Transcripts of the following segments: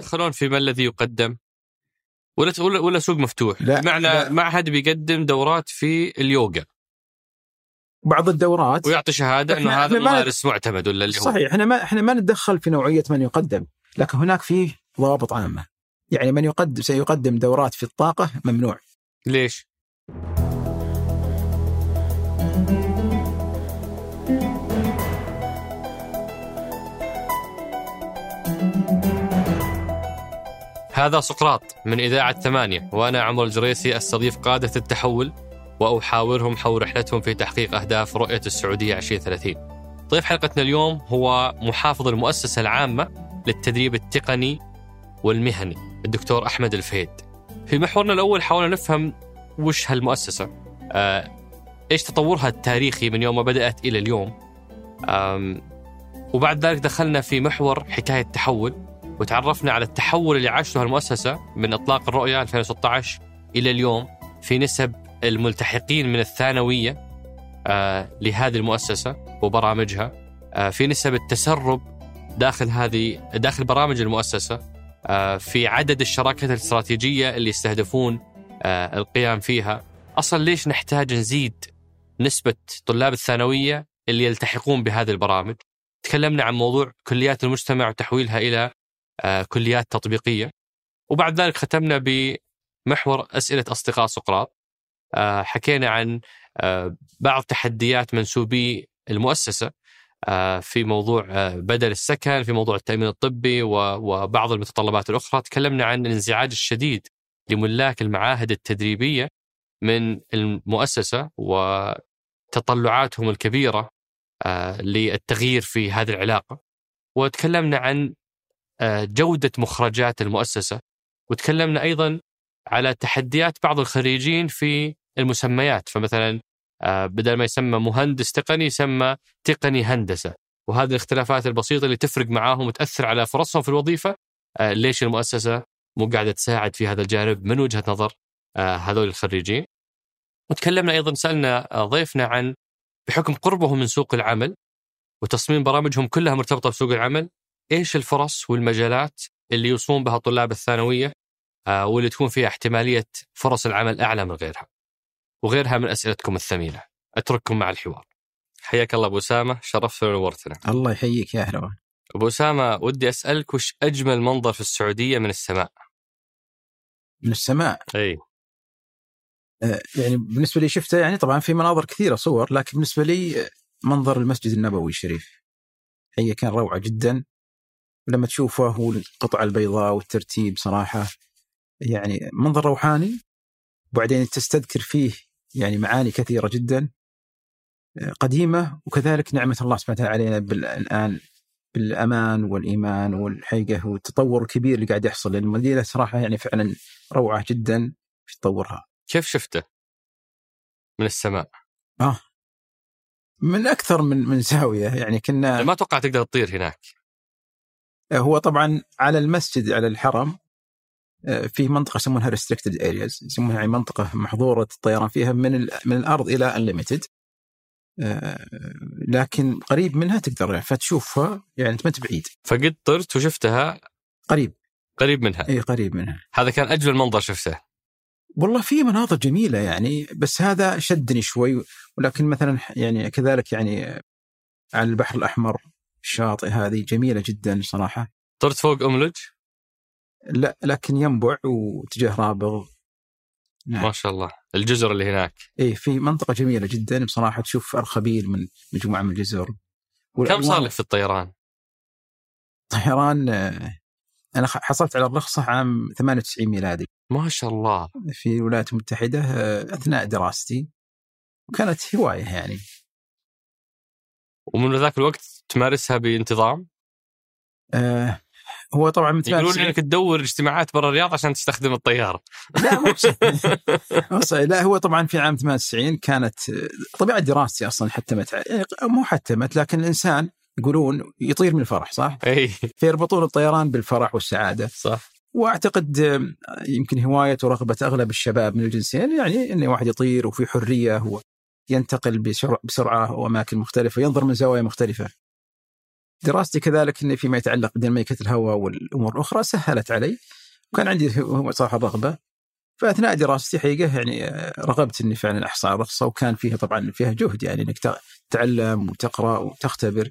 يتدخلون في ما الذي يقدم؟ ولا ولا, ولا سوق مفتوح؟ لا، بمعنى لا. معهد بيقدم دورات في اليوغا. بعض الدورات. ويعطي شهادة إنه هذا ممارس معتمد ولا اللي هو صحيح إحنا ما إحنا ما نتدخل في نوعية من يقدم لكن هناك فيه ضوابط عامة. يعني من يقدم سيقدم دورات في الطاقة ممنوع. ليش؟ هذا سقراط من إذاعة ثمانية وأنا عمر الجريسي أستضيف قادة التحول وأحاورهم حول رحلتهم في تحقيق أهداف رؤية السعودية 2030 ضيف حلقتنا اليوم هو محافظ المؤسسة العامة للتدريب التقني والمهني الدكتور أحمد الفهيد. في محورنا الأول حاولنا نفهم وش هالمؤسسة. آه، إيش تطورها التاريخي من يوم ما بدأت إلى اليوم؟ وبعد ذلك دخلنا في محور حكاية تحول وتعرفنا على التحول اللي عاشته المؤسسة من إطلاق الرؤية 2016 إلى اليوم في نسب الملتحقين من الثانوية آه، لهذه المؤسسة وبرامجها آه، في نسب التسرب داخل هذه داخل برامج المؤسسة آه، في عدد الشراكات الاستراتيجية اللي يستهدفون القيام فيها. أصلا ليش نحتاج نزيد نسبة طلاب الثانوية اللي يلتحقون بهذه البرامج؟ تكلمنا عن موضوع كليات المجتمع وتحويلها إلى كليات تطبيقية. وبعد ذلك ختمنا بمحور أسئلة أصدقاء سقراط آه، حكينا عن آه، بعض تحديات منسوبي المؤسسة آه، في موضوع آه، بدل السكن في موضوع التأمين الطبي وبعض المتطلبات الأخرى. تكلمنا عن الانزعاج الشديد لملاك المعاهد التدريبية من المؤسسة وتطلعاتهم الكبيرة آه، للتغيير في هذه العلاقة. وتكلمنا عن آه، جودة مخرجات المؤسسة. وتكلمنا أيضا على تحديات بعض الخريجين في المسميات. فمثلا آه، بدل ما يسمى مهندس تقني يسمى تقني هندسة. وهذه الاختلافات البسيطة اللي تفرق معاهم وتأثر على فرصهم في الوظيفة آه، ليش المؤسسة مو قاعدة تساعد في هذا الجانب من وجهة نظر آه، هذول الخريجين. وتكلمنا أيضا سألنا آه، ضيفنا عن بحكم قربهم من سوق العمل وتصميم برامجهم كلها مرتبطة بسوق العمل إيش الفرص والمجالات اللي يوصون بها طلاب الثانوية آه، واللي تكون فيها احتمالية فرص العمل أعلى من غيرها؟ وغيرها من أسئلتكم الثمينة. أترككم مع الحوار. حياك الله أبو أسامة شرفتنا ونورتنا الله يحييك يا أهلا أبو أسامة ودي أسألك وش أجمل منظر في السعودية من السماء؟ من السماء؟ أي. آه، يعني بالنسبة لي شفته يعني طبعا في مناظر كثيرة صور لكن بالنسبة لي آه، منظر المسجد النبوي الشريف. هي كان روعة جدا. لما تشوفه والقطعه البيضاء والترتيب صراحة يعني منظر روحاني وبعدين تستذكر فيه يعني معاني كثيرة جدا قديمة وكذلك نعمة الله سبحانه وتعالى علينا الآن بالأمان والإيمان والحقيقة والتطور الكبير اللي قاعد يحصل. المدينة صراحة يعني فعلا روعة جدا في تطورها. كيف شفته؟ من السماء. من أكثر من من زاوية. يعني كنا ما أتوقع تقدر تطير هناك. هو طبعا على المسجد على الحرم آه، في منطقة يسمونها restricted areas يسمونها يعني منطقة محظورة الطيران فيها من من الأرض إلى unlimited لكن قريب منها تقدر فتشوفها يعني أنت ما أنت بعيد فقد طرت وشفتها قريب. قريب منها. إي قريب منها. هذا كان أجمل منظر شفته. والله في مناظر جميلة يعني بس هذا شدني شوي ولكن مثلا يعني كذلك يعني على البحر الأحمر الشاطئ هذه جميلة جدا صراحة. طرت فوق أملج؟ لا لكن ينبع واتجاه رابغ. نعم. ما شاء الله. الجزر اللي هناك. إيه في منطقة جميلة جدا بصراحة تشوف أرخبيل من مجموعة من الجزر. كم صار لك في الطيران؟ طيران آه، أنا خ- حصلت على الرخصه عام 98 ميلادي. ما شاء الله. في الولايات المتحدة آه، أثناء دراستي. وكانت هواية يعني. ومن ذاك الوقت تمارسها بانتظام؟ آه، هو طبعا من يقولون 98 إنك تدور اجتماعات برا الرياض عشان تستخدم الطيارة. لا مو. لا هو طبعا في عام 98 كانت طبيعة دراستي أصلا حتمت يعني مو حتمت لكن الإنسان يقولون يطير من الفرح صح؟ إي. فيربطون الطيران بالفرح والسعادة. صح. وأعتقد آم، يمكن هواية ورغبة أغلب الشباب من الجنسين يعني انه واحد يطير وفي حرية هو ينتقل بسرعة وأماكن مختلفة ينظر من زوايا مختلفة. دراستي كذلك اني فيما يتعلق بديناميكيه الهواء والأمور الأخرى سهلت علي وكان عندي صراحة رغبة فأثناء دراستي حقيقة يعني رغبت إني فعلا أحصل على رخصة وكان فيها طبعا فيها جهد يعني إنك تتعلم وتقرأ وتختبر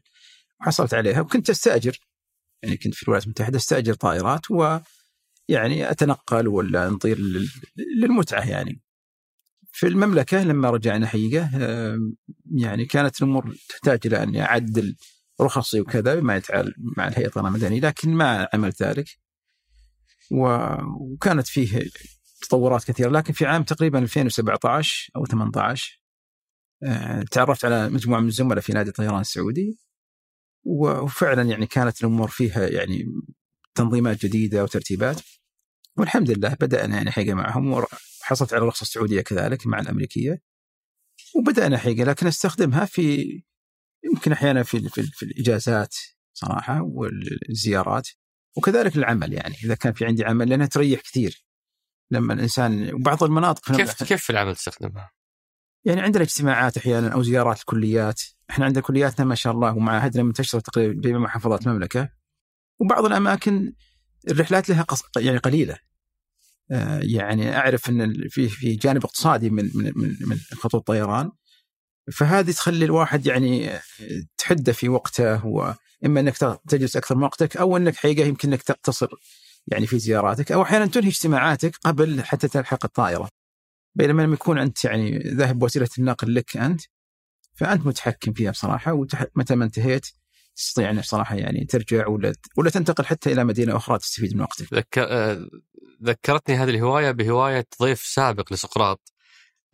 وحصلت عليها وكنت أستأجر يعني كنت في الولايات المتحدة أستأجر طائرات ويعني أتنقل ولا نطير للمتعة يعني. في المملكة لما رجعنا حقيقة يعني كانت الأمور تحتاج إلى اني اعدل رخصي وكذا بما يتعال مع الهيئة الطيران المدني لكن ما عملت ذلك. وكانت فيه تطورات كثيرة لكن في عام تقريبا 2017 أو 18 آه، تعرفت على مجموعة من الزملاء في نادي الطيران السعودي وفعلا يعني كانت الأمور فيها يعني تنظيمات جديدة وترتيبات والحمد لله بدأنا يعني حقيقة معهم وحصلت على الرخصه السعوديه كذلك مع الأمريكية وبدأنا حقيقه لكن أستخدمها في يمكن أحيانا في في, في الإجازات صراحة والزيارات وكذلك العمل يعني إذا كان في عندي عمل لأنها تريح كثير لما الإنسان وبعض المناطق كيف كيف في العمل تستخدمها؟ يعني عندنا اجتماعات أحيانا أو زيارات الكليات، إحنا عندنا كلياتنا ما شاء الله ومعاهدنا منتشره تقريبا جميع محافظات المملكة وبعض الأماكن الرحلات لها قص... يعني قليلة. آه يعني أعرف إن في في جانب اقتصادي من من من, من خطوط الطيران فهذه تخلي الواحد يعني تحده في وقته واما إنك تجلس أكثر من وقتك أو إنك حقيقة يمكن إنك تقتصر يعني في زياراتك أو أحيانا تنهي اجتماعاتك قبل حتى تلحق الطائرة. بينما لما يكون أنت يعني ذاهب بوسيله النقل لك أنت فأنت متحكم فيها بصراحة ومتى ما انتهيت تستطيع يعني بصراحه يعني ترجع ولا ولا تنتقل حتى إلى مدينة أخرى تستفيد من وقتك. ذكر... آه، ذكرتني هذه الهواية بهواية ضيف سابق لسقراط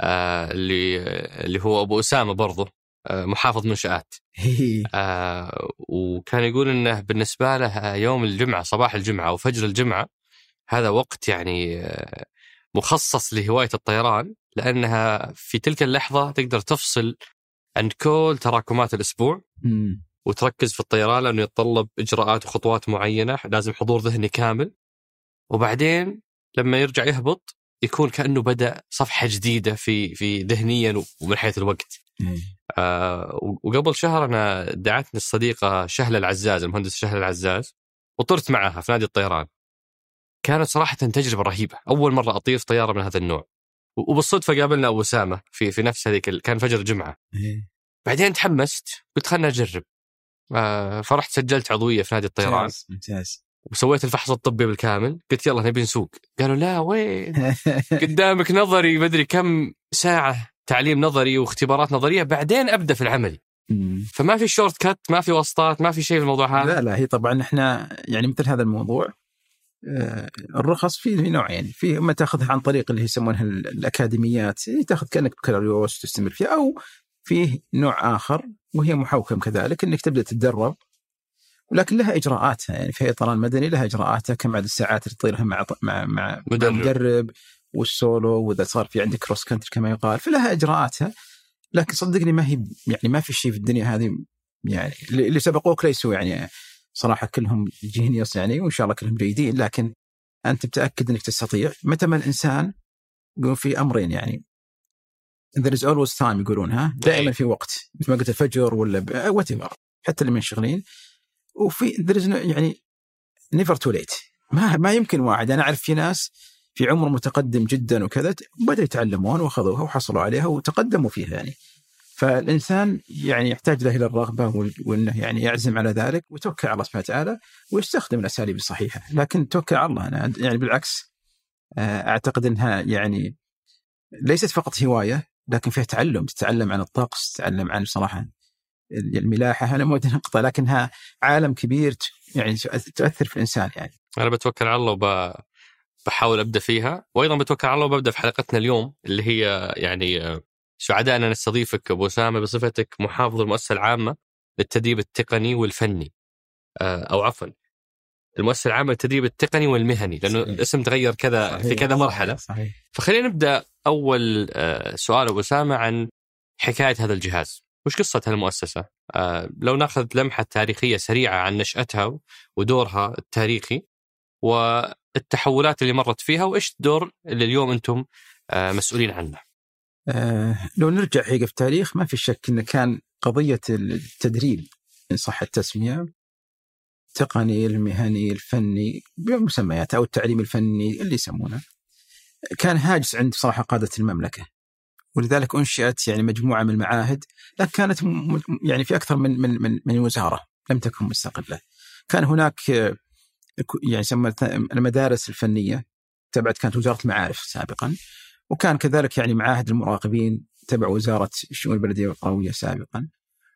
آه اللي اللي هو أبو أسامة برضه آه محافظ منشات. آه وكان يقول إنه بالنسبة له يوم الجمعة صباح الجمعة أو فجر الجمعة هذا وقت يعني مخصص لهواية الطيران لأنها في تلك اللحظة تقدر تفصل عن كل تراكمات الأسبوع وتركز في الطيران لأنه يتطلب إجراءات وخطوات معينة لازم حضور ذهني كامل وبعدين لما يرجع يهبط يكون كأنه بدأ صفحة جديدة في في ذهنيا ومن حيث الوقت. آه وقبل شهر أنا دعتني الصديقة شهله العزاز المهندس شهله العزاز وطرت معها في نادي الطيران. كانت صراحة تجربة رهيبة، أول مرة أطير طيارة من هذا النوع. وبالصدفة قابلنا أبو أسامة في في نفس هذيك كان فجر الجمعه. إيه. بعدين تحمست قلت خلنا اجرب. آه فرحت سجلت عضوية في نادي الطيران. ممتاز ممتاز. وسويت الفحص الطبي بالكامل. قلت يلا نبي نسوق. قالوا لا وين؟ قدامك نظري مدري كم ساعة تعليم نظري واختبارات نظرية. بعدين أبدأ في العملي فما في شورت كات ما في واسطات ما في شيء في الموضوع هذا. لا لا هي طبعا إحنا يعني مثل هذا الموضوع آه، الرخص في نوعين. في اما تأخذها عن طريق اللي يسمونها الأكاديميات. تأخذ كأنك بكالوريوس تستمر فيها أو فيه نوع آخر وهي محوكم كذلك إنك تبدأ تتدرب ولكن لها إجراءاتها يعني في الطيران المدني لها إجراءاتها كم عدد الساعات اللي تطيرها مع مع مع مدرب, مدرب والسولو وإذا صار في عندك كروس كنتري كما يقال فلها إجراءاتها لكن صدقني ما هي يعني ما في شيء في الدنيا هذه يعني اللي سبقوك ليسوا يعني صراحة كلهم جينيوس يعني وإن شاء الله كلهم جيدين لكن أنت متأكد إنك تستطيع متى ما الإنسان يقول في أمرين يعني there is always time يقولون ها؟ دائما في وقت مثل ما قلت الفجر ولا what حتى اللي منشغلين وفي يعني never too late ما ما يمكن واحد. أنا أعرف في ناس في عمر متقدم جدا وكذا بدأوا يتعلمون وأخذوها وحصلوا عليها وتقدموا فيها يعني. فالإنسان يعني يحتاج له إلى الرغبة وإنه يعني يعزم على ذلك ويتوكل على الله سبحانه وتعالى ويستخدم الأساليب الصحيحة، لكن توكل على الله. أنا يعني بالعكس آه، أعتقد إنها يعني ليست فقط هواية. لكن فيها تعلم، تتعلم عن الطقس، تتعلم عن صراحة الملاحة أنا مو نقطه لكنها عالم كبير يعني تؤثر في الإنسان يعني. أنا بتوكل على الله وب... بحاول أبدأ فيها وأيضا بتوكل على الله وببدأ في حلقتنا اليوم اللي هي يعني سعداء أن نستضيفك أبو أسامة بصفتك محافظ المؤسسه العامة للتدريب التقني والفني آه، أو عفوا المؤسسة العامة للتدريب التقني والمهني لأنه صحيح. الاسم تغير كذا صحيح. في كذا مرحلة صحيح. فخلينا نبدأ أول آه، سؤال أبو اسامه عن حكاية هذا الجهاز. وش قصة هالمؤسسة؟ آه لو ناخذ لمحة تاريخية سريعة عن نشأتها ودورها التاريخي والتحولات اللي مرت فيها وإيش الدور اللي اليوم أنتم آه مسؤولين عنه؟ لو نرجع حقيقة في التاريخ ما في شك أنه كان قضية التدريب إن صح التسمية التقني المهني الفني بمسميات أو التعليم الفني اللي يسمونه. كان هاجس عند صراحة قادة المملكة ولذلك أنشئت يعني مجموعة من المعاهد لكن كانت يعني في أكثر من من من, من وزارة لم تكن مستقلة. كان هناك يعني يسمى المدارس الفنية تبعت كانت وزارة المعارف سابقا وكان كذلك يعني معاهد المراقبين تبع وزارة الشؤون البلدية والقروية سابقا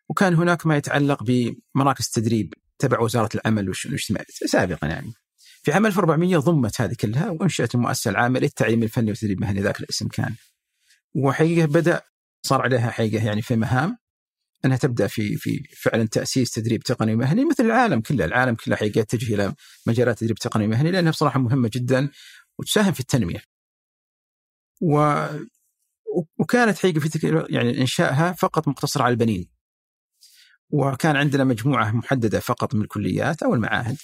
وكان هناك ما يتعلق بمراكز تدريب تبع وزارة العمل والشؤون الاجتماعية سابقا يعني. في عام 1400 ضمت هذه كلها وانشئت المؤسسه العامة للتعليم الفني والتدريب المهني ذاك الاسم كان. وحقيقة بدأ صار عليها حقيقة يعني في مهام إنها تبدأ في في فعلا تأسيس تدريب تقني مهني مثل العالم كله، العالم كله حقيقة يتجه إلى مجالات تدريب تقني مهني لأنها بصراحة مهمة جدا وتساهم في التنمية. و وكانت حقيقة في يعني إنشائها فقط مقتصر على البنين. وكان عندنا مجموعة محددة فقط من الكليات أو المعاهد.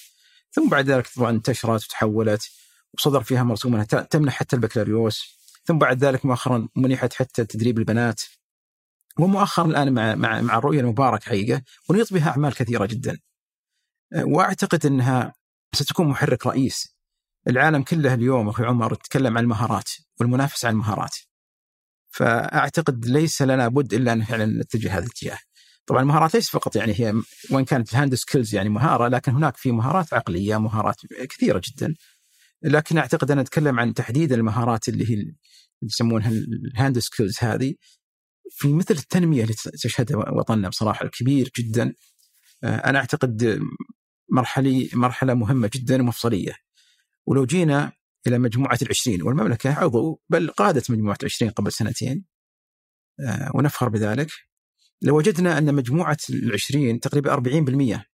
ثم بعد ذلك طبعا انتشرت وتحولت وصدر فيها مرسوم أنها تمنح حتى البكالوريوس ثم بعد ذلك مؤخرا منحت حتى تدريب البنات ومؤخرا الآن مع مع مع الرؤية المبارك حقيقة ونيط بها أعمال كثيرة جدا. وأعتقد أنها ستكون محرك رئيس. العالم كله اليوم أخوي عمر يتكلم عن المهارات والمنافسة عن المهارات. فأعتقد ليس لنا بد إلا أن فعلا نتجه هذا الاتجاه. طبعا المهارات ليس فقط يعني هي وإن كانت ال hand skills يعني مهارة لكن هناك في مهارات عقلية مهارات كثيرة جدا. لكن أعتقد أنا أتكلم عن تحديد المهارات اللي هي يسمونها ال hand skills هذه في مثل التنمية اللي تشهدها وطننا بصراحة الكبير جدا. آه، أنا أعتقد مرحلي مرحلة مهمة جدا ومفصلية. ولو جينا إلى مجموعة العشرين والمملكة عضو بل قادت مجموعة العشرين قبل سنتين. آه، ونفخر بذلك. لو وجدنا أن مجموعة العشرين تقريبا 40%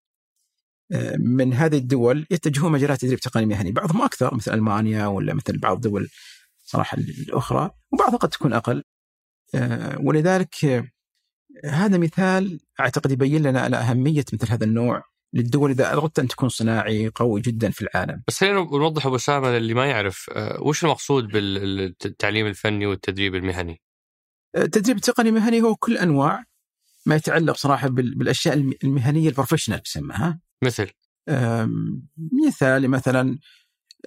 آه، من هذه الدول يتجهون مجالات تدريب تقني مهني بعضهم أكثر مثل ألمانيا ولا مثل بعض الدول صراحة الأخرى وبعضها قد تكون أقل آه، ولذلك آه، هذا مثال أعتقد يبين لنا أهمية مثل هذا النوع للدول إذا أردت أن تكون صناعي قوي جدا في العالم. بس خلينا نوضح أبو اسامه للي ما يعرف وش المقصود بالتعليم الفني والتدريب المهني؟ التدريب التقني المهني هو كل أنواع ما يتعلق صراحة بالأشياء المهنية البروفيشنال تسمى مثل؟ مثال مثلا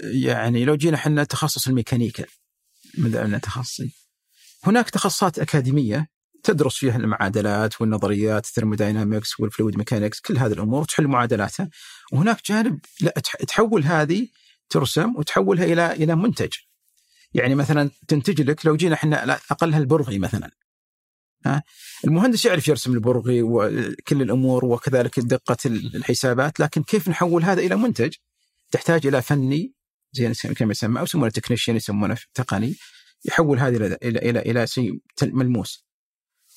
يعني لو جينا إحنا تخصص الميكانيكا من تخصصي؟ هناك تخصصات أكاديمية تدرس فيها المعادلات والنظريات ال thermodynamics وال fluid mechanics كل هذه الأمور تحل معادلاتها. وهناك جانب لا تحول هذه ترسم وتحولها إلى إلى منتج. يعني مثلا تنتج لك لو جينا إحنا أقلها البرغي مثلا. ها؟ المهندس يعرف يرسم البرغي وكل الأمور وكذلك دقة الحسابات لكن كيف نحول هذا إلى منتج تحتاج إلى فني زي كما يسمى أو يسمونه تكنيشن يسمونه تقني يحول هذه إلى إلى إلى, إلى شيء ملموس.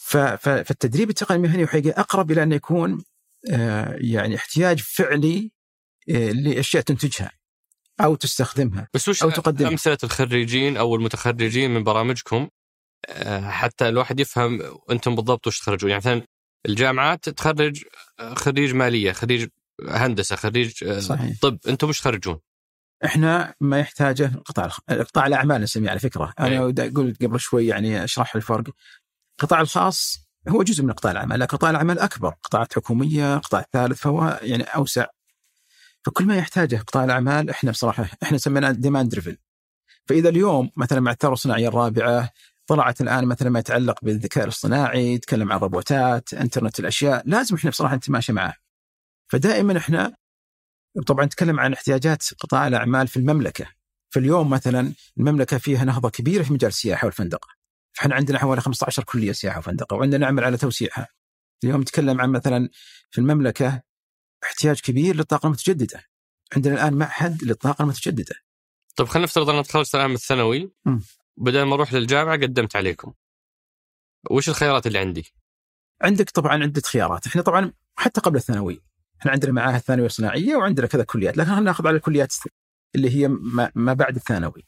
فالتدريب التقني المهني حقيقه أقرب إلى أن يكون آه، يعني احتياج فعلي آه، لأشياء تنتجها أو تستخدمها بس وش أو تقدمها. أمثلة الخريجين أو المتخرجين من برامجكم حتى الواحد يفهم أنتم بالضبط وش تخرجون. يعني مثلا الجامعات تخرج آه، خريج مالية خريج هندسة خريج آه، صحيح. طب أنتم وش تخرجون؟ إحنا ما يحتاجه قطاع قطاع الأعمال نسميه على فكرة. أنا إيه. قلت قبل شوي يعني أشرح الفرق. القطاع الخاص هو جزء من قطاع الأعمال لكن قطاع الأعمال أكبر. قطاعات حكومية قطاع ثالث فهو يعني أوسع. فكل ما يحتاجه قطاع الأعمال إحنا بصراحة إحنا سميناه demand driven فإذا اليوم مثلا مع الثوره الصناعيه الرابعة طلعت الآن مثلا ما يتعلق بالذكاء الاصطناعي يتكلم عن الروبوتات إنترنت الأشياء لازم إحنا بصراحة نتماشى معه. فدائما إحنا طبعا نتكلم عن احتياجات قطاع الأعمال في المملكة. فاليوم مثلا المملكة فيها نهضة كبيرة في مجال السياحة والفندقه فاحنا عندنا حوالي 15 كلية سياحة وفندقه وعندنا نعمل على توسيعها. اليوم نتكلم عن مثلا في المملكة احتياج كبير للطاقة المتجددة. عندنا الآن معهد للطاقة المتجددة. طيب خلينا نفترض انك تخرجت الان من الثانوي. بدل ما أروح للجامعة قدمت عليكم وش الخيارات اللي عندي؟ عندك طبعا عدة خيارات، إحنا طبعا حتى قبل الثانوي إحنا عندنا معاهد ثانوية صناعية وعندنا كذا كليات، لكن ناخذ على الكليات اللي هي ما بعد الثانوي.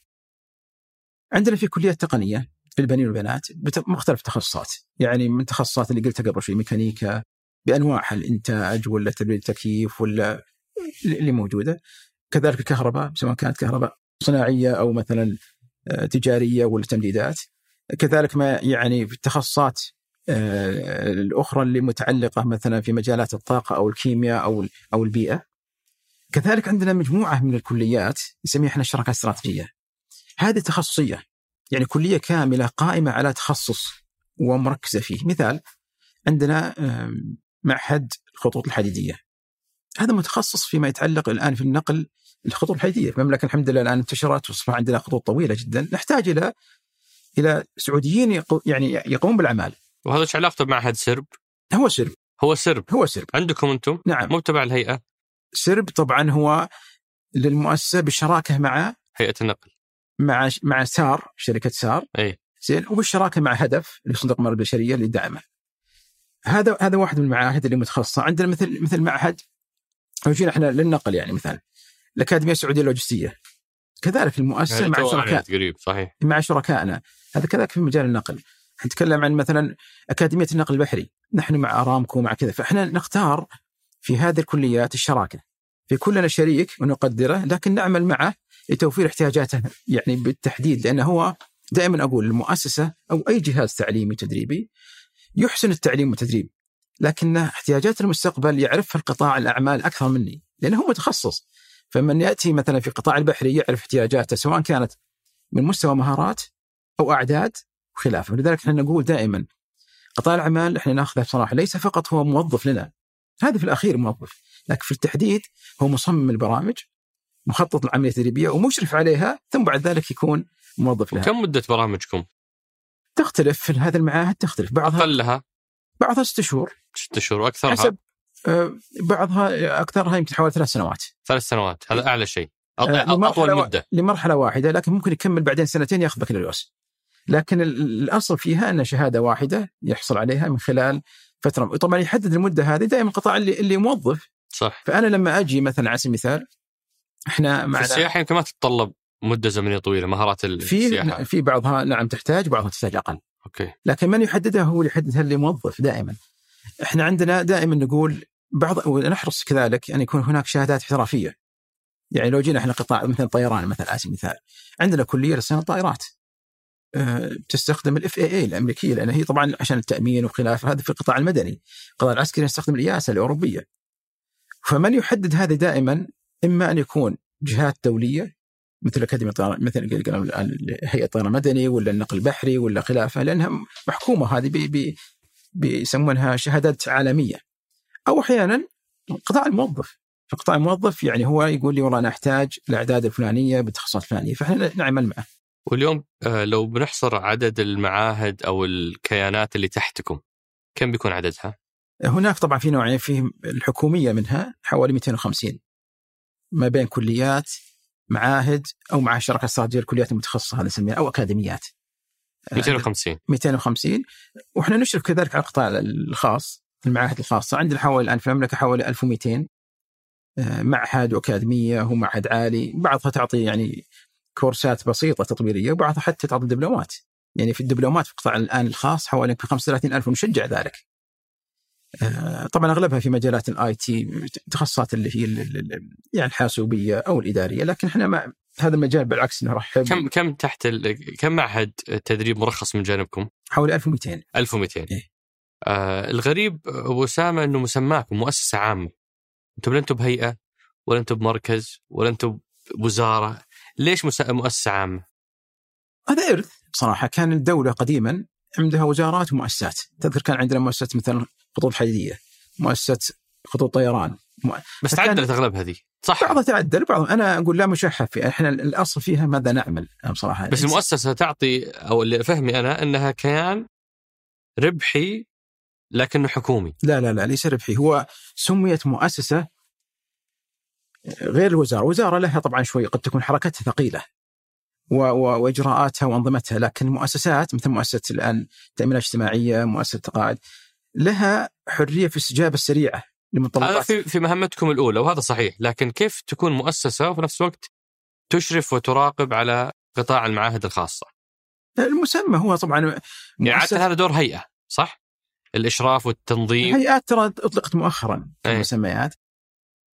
عندنا في كليات تقنية للبنين والبنات بمختلف التخصصات، يعني من التخصصات اللي قلتها قبل شوي ميكانيكا بانواعها الانتاج ولا تبريد التكييف ولا اللي موجودة. كذلك الكهرباء سواء كانت كهرباء صناعية أو مثلا تجارية ولا تمديدات كذلك ما يعني في التخصصات آه، الأخرى اللي متعلقة مثلا في مجالات الطاقة أو الكيمياء أو أو البيئة كذلك عندنا مجموعة من الكليات نسميها إحنا الشراكات الاستراتيجية. هذه تخصصية يعني كلية كاملة قائمة على تخصص ومركزة فيه، مثال عندنا معهد الخطوط الحديدية. هذا متخصص فيما يتعلق الآن في النقل الخطوط الحديديه، المملكة الحمد لله الآن انتشرت واصبح عندنا خطوط طويلة جدا، نحتاج إلى إلى سعوديين يقو- يعني يقومون بالأعمال. وهذا إيش علاقته بمعهد سرب؟ هو سرب، هو سرب. هو سرب، عندكم أنتم؟ نعم، مو تبع الهيئة؟ سرب طبعا هو للمؤسسة بالشراكه مع هيئة النقل. مع مع سار شركة سار. إي. زين. وبالشراكة مع هدف اللي صندوق الموارد البشرية اللي دعمه. هذا هذا واحد من المعاهد اللي متخصصة، عندنا مثل مثل معهد لو جينا إحنا للنقل يعني مثلا الأكاديمية السعودية اللوجستية. كذلك المؤسسة يعني مع شركاء قريب صحيح. مع شركائنا. هذا كذلك في مجال النقل. نتكلم عن مثلا أكاديمية النقل البحري. نحن مع أرامكو مع كذا. فإحنا نختار في هذه الكليات الشراكة. في كلنا شريك ونقدره لكن نعمل معه لتوفير احتياجاته يعني بالتحديد لأنه هو دائما أقول المؤسسة أو أي جهاز تعليمي تدريبي يحسن التعليم والتدريب. لكن احتياجات المستقبل يعرفها القطاع الأعمال أكثر مني لأنه هو متخصص. فمن يأتي مثلا في قطاع البحري يعرف احتياجاته سواء كانت من مستوى مهارات أو أعداد وخلافه ولذلك إحنا نقول دائما قطاع الاعمال إحنا نأخذه بصراحة ليس فقط هو موظف لنا هذا في الأخير موظف لكن في التحديد هو مصمم البرامج مخطط العملية التدريبيه ومشرف عليها ثم بعد ذلك يكون موظف لها. كم مدة برامجكم؟ تختلف في هذه المعاهد تختلف. بعضها أقلها؟ بعضها ست شهور. ست شهور واكثرها حسب آه، بعضها أكثرها يمكن حوالي ثلاث سنوات. ثلاث سنوات هذا أعلى شيء. آه، أطول مدة. لمرحلة واحدة لكن ممكن يكمل بعدين سنتين ياخذ بكالوريوس. لكن ال- الأصل فيها أن شهادة واحدة يحصل عليها من خلال فترة طبعا يحدد المدة هذه دائما القطاع اللي اللي موظف. صح. فأنا لما أجي مثلا على سبيل المثال إحنا في معنا السياحة يمكن ما تتطلب مدة زمنية طويلة مهارات في السياحة. في بعضها نعم تحتاج بعضها تحتاج أقل. Okay. لكن من يحددها هو اللي يحددها اللي موظف دائما. إحنا عندنا دائما نقول بعض ونحرص كذلك أن يكون هناك شهادات احترافية. يعني لو جينا إحنا قطاع مثلا طيران مثلا على سبيل المثال عندنا كلية لصيانة الطائرات آه، تستخدم ال FAA الأمريكية لأن هي طبعا عشان التأمين وخلافه هذا في القطاع المدني، القطاع العسكري يستخدم ال EASA الأوروبية. فمن يحدد هذا دائما؟ إما أن يكون جهات دولية مثل أكاديمية الطيران مثل هيئة الطيران المدني ولا النقل البحري ولا خلافة لأنها محكومة. هذه ب- ب- بيسمونها شهادات عالمية. أو أحيانا قطاع الموظف. فقطاع الموظف يعني هو يقول لي والله أنا أحتاج الأعداد الفلانية بالتخصصات الفلانيه فإحنا نعمل معه. واليوم آه، لو بنحصر عدد المعاهد أو الكيانات اللي تحتكم كم بيكون عددها؟ هناك طبعا في نوعين في الحكومية منها حوالي 250 ما بين كليات معاهد أو مع شركة استراتيجيه الكليات المتخصصه هذا نسميها أو أكاديميات. 250 250 وإحنا نشرف كذلك على القطاع الخاص. المعاهد الخاصة. عندنا حوالي الآن في المملكة حوالي 1200 آه، معهد وأكاديمية ومعهد عالي. بعضها تعطي يعني كورسات بسيطة تطويرية وبعضها حتى تعطي دبلومات. يعني في الدبلومات في القطاع الآن الخاص حوالي يمكن 35 ألف ونشجع ذلك. آه، طبعا أغلبها في مجالات ال IT تخصصات اللي هي يعني الحاسوبية أو الإدارية. لكن إحنا مع هذا المجال بالعكس نرحب كم كم تحت ال... كم معهد تدريب مرخص من جانبكم؟ حوالي 1200 1200 إيه. آه الغريب أبو أسامة إنه مسماكم مؤسسة عامة. أنتم لا أنتم بهيئه ولا أنتم بمركز ولا أنتم بوزاره ليش مؤسسة عامة؟ هذا إرث بصراحه كان الدولة قديما عندها وزارات ومؤسسات. تذكر كان عندنا مؤسسة مثلا خطوط حديديه مؤسسة خطوط طيران بس تعدلت أغلبها ذي صح. بعضها تعدل بعضها. أنا أقول لا مشحف. في إحنا الأصل فيها ماذا نعمل بصراحة. بس المؤسسة تعطي أو اللي فهمي أنا إنها كيان ربحي لكنه حكومي. لا لا لا ليس ربحي. هو سميت مؤسسة غير الوزارة، الوزاره لها طبعا شوي قد تكون حركتها و- وإجراءاتها وأنظمتها لكن المؤسسات مثل مؤسسة الآن التأمينات الاجتماعية، مؤسسة التقاعد لها حرية في الاستجابه السريعة هذا لمتطلبات في في مهمتكم الأولى وهذا صحيح لكن كيف تكون مؤسسة وفي نفس الوقت تشرف وتراقب على قطاع المعاهد الخاصة؟ المسمى هو طبعا يعني مؤسسة هذا دور هيئة صح؟ الإشراف والتنظيم. الهيئات ترى أطلقت مؤخرا في إيه. المسميات.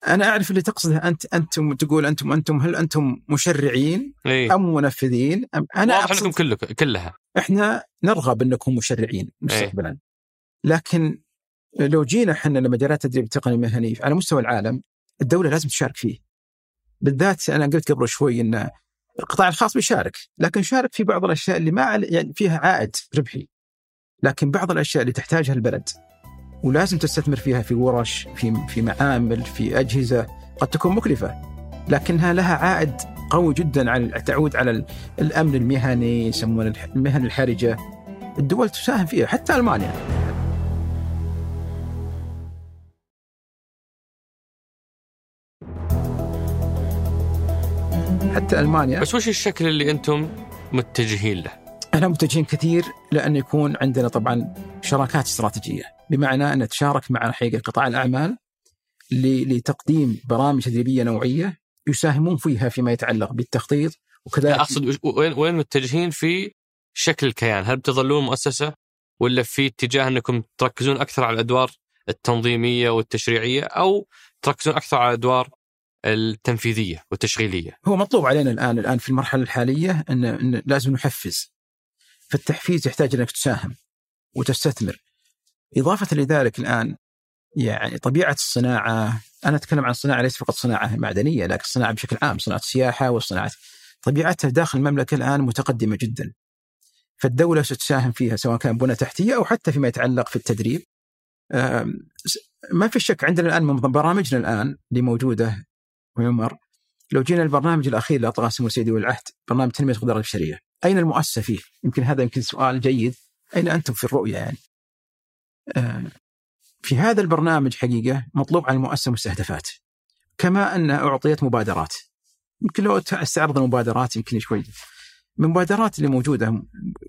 أنا أعرف اللي تقصده أنت أنتم تقول أنتم أنتم هل أنتم مشرعين إيه؟ أم منفذين؟ أم أنا واضح انكم كله كلها. إحنا نرغب أنكم مشرعين مستقبلا لكن لو جينا إحنا لمجالات التدريب التقني المهني على مستوى العالم الدولة لازم تشارك فيه. بالذات أنا قلت قبل شوي إن القطاع الخاص بيشارك لكن يشارك في بعض الأشياء اللي ما يعني فيها عائد ربحي. لكن بعض الأشياء اللي تحتاجها البلد ولازم تستثمر فيها في ورش في في معامل في أجهزة قد تكون مكلفة. لكنها لها عائد قوي جدا على تعود على الأمن المهني يسمونه المهن الحرجة. الدول تساهم فيها حتى ألمانيا. حتى ألمانيا. بس وش الشكل اللي أنتم متجهين له؟ إحنا متجهين كثير لأن يكون عندنا طبعا شراكات استراتيجية بمعنى أن نتشارك مع حقيقة قطاع الأعمال لتقديم برامج تدريبية نوعية يساهمون فيها فيما يتعلق بالتخطيط وكذلك أقصد وين وين متجهين في شكل الكيان؟ هل بتظلون مؤسسة ولا في اتجاه أنكم تركزون أكثر على الأدوار التنظيمية والتشريعية أو تركزون أكثر على الأدوار التنفيذية والتشغيلية؟ هو مطلوب علينا الآن الآن في المرحلة الحالية ان, إن لازم نحفز. فالتحفيز يحتاج إنك تساهم وتستثمر. إضافة لذلك الآن يعني طبيعة الصناعة أنا أتكلم عن الصناعه ليس فقط صناعة معدنية لكن الصناعه بشكل عام صناعة السياحة والصناعة طبيعتها داخل المملكة الآن متقدمة جدا. فالدولة ستساهم فيها سواء كان بنى تحتية أو حتى فيما يتعلق في التدريب. ما في شك عندنا الآن من برامجنا الآن اللي موجودة عمر لو جينا البرنامج الأخير اللي سمو سيدي والعهد برنامج تنمية القدرات البشرية أين المؤسسه فيه؟ يمكن هذا يمكن سؤال جيد. أين أنتم في الرؤية يعني؟ آه في هذا البرنامج حقيقة مطلوب على المؤسسة مستهدفات. كما أن أعطيت مبادرات. يمكن لو أستعرض المبادرات يمكن شوي. من المبادرات اللي موجودة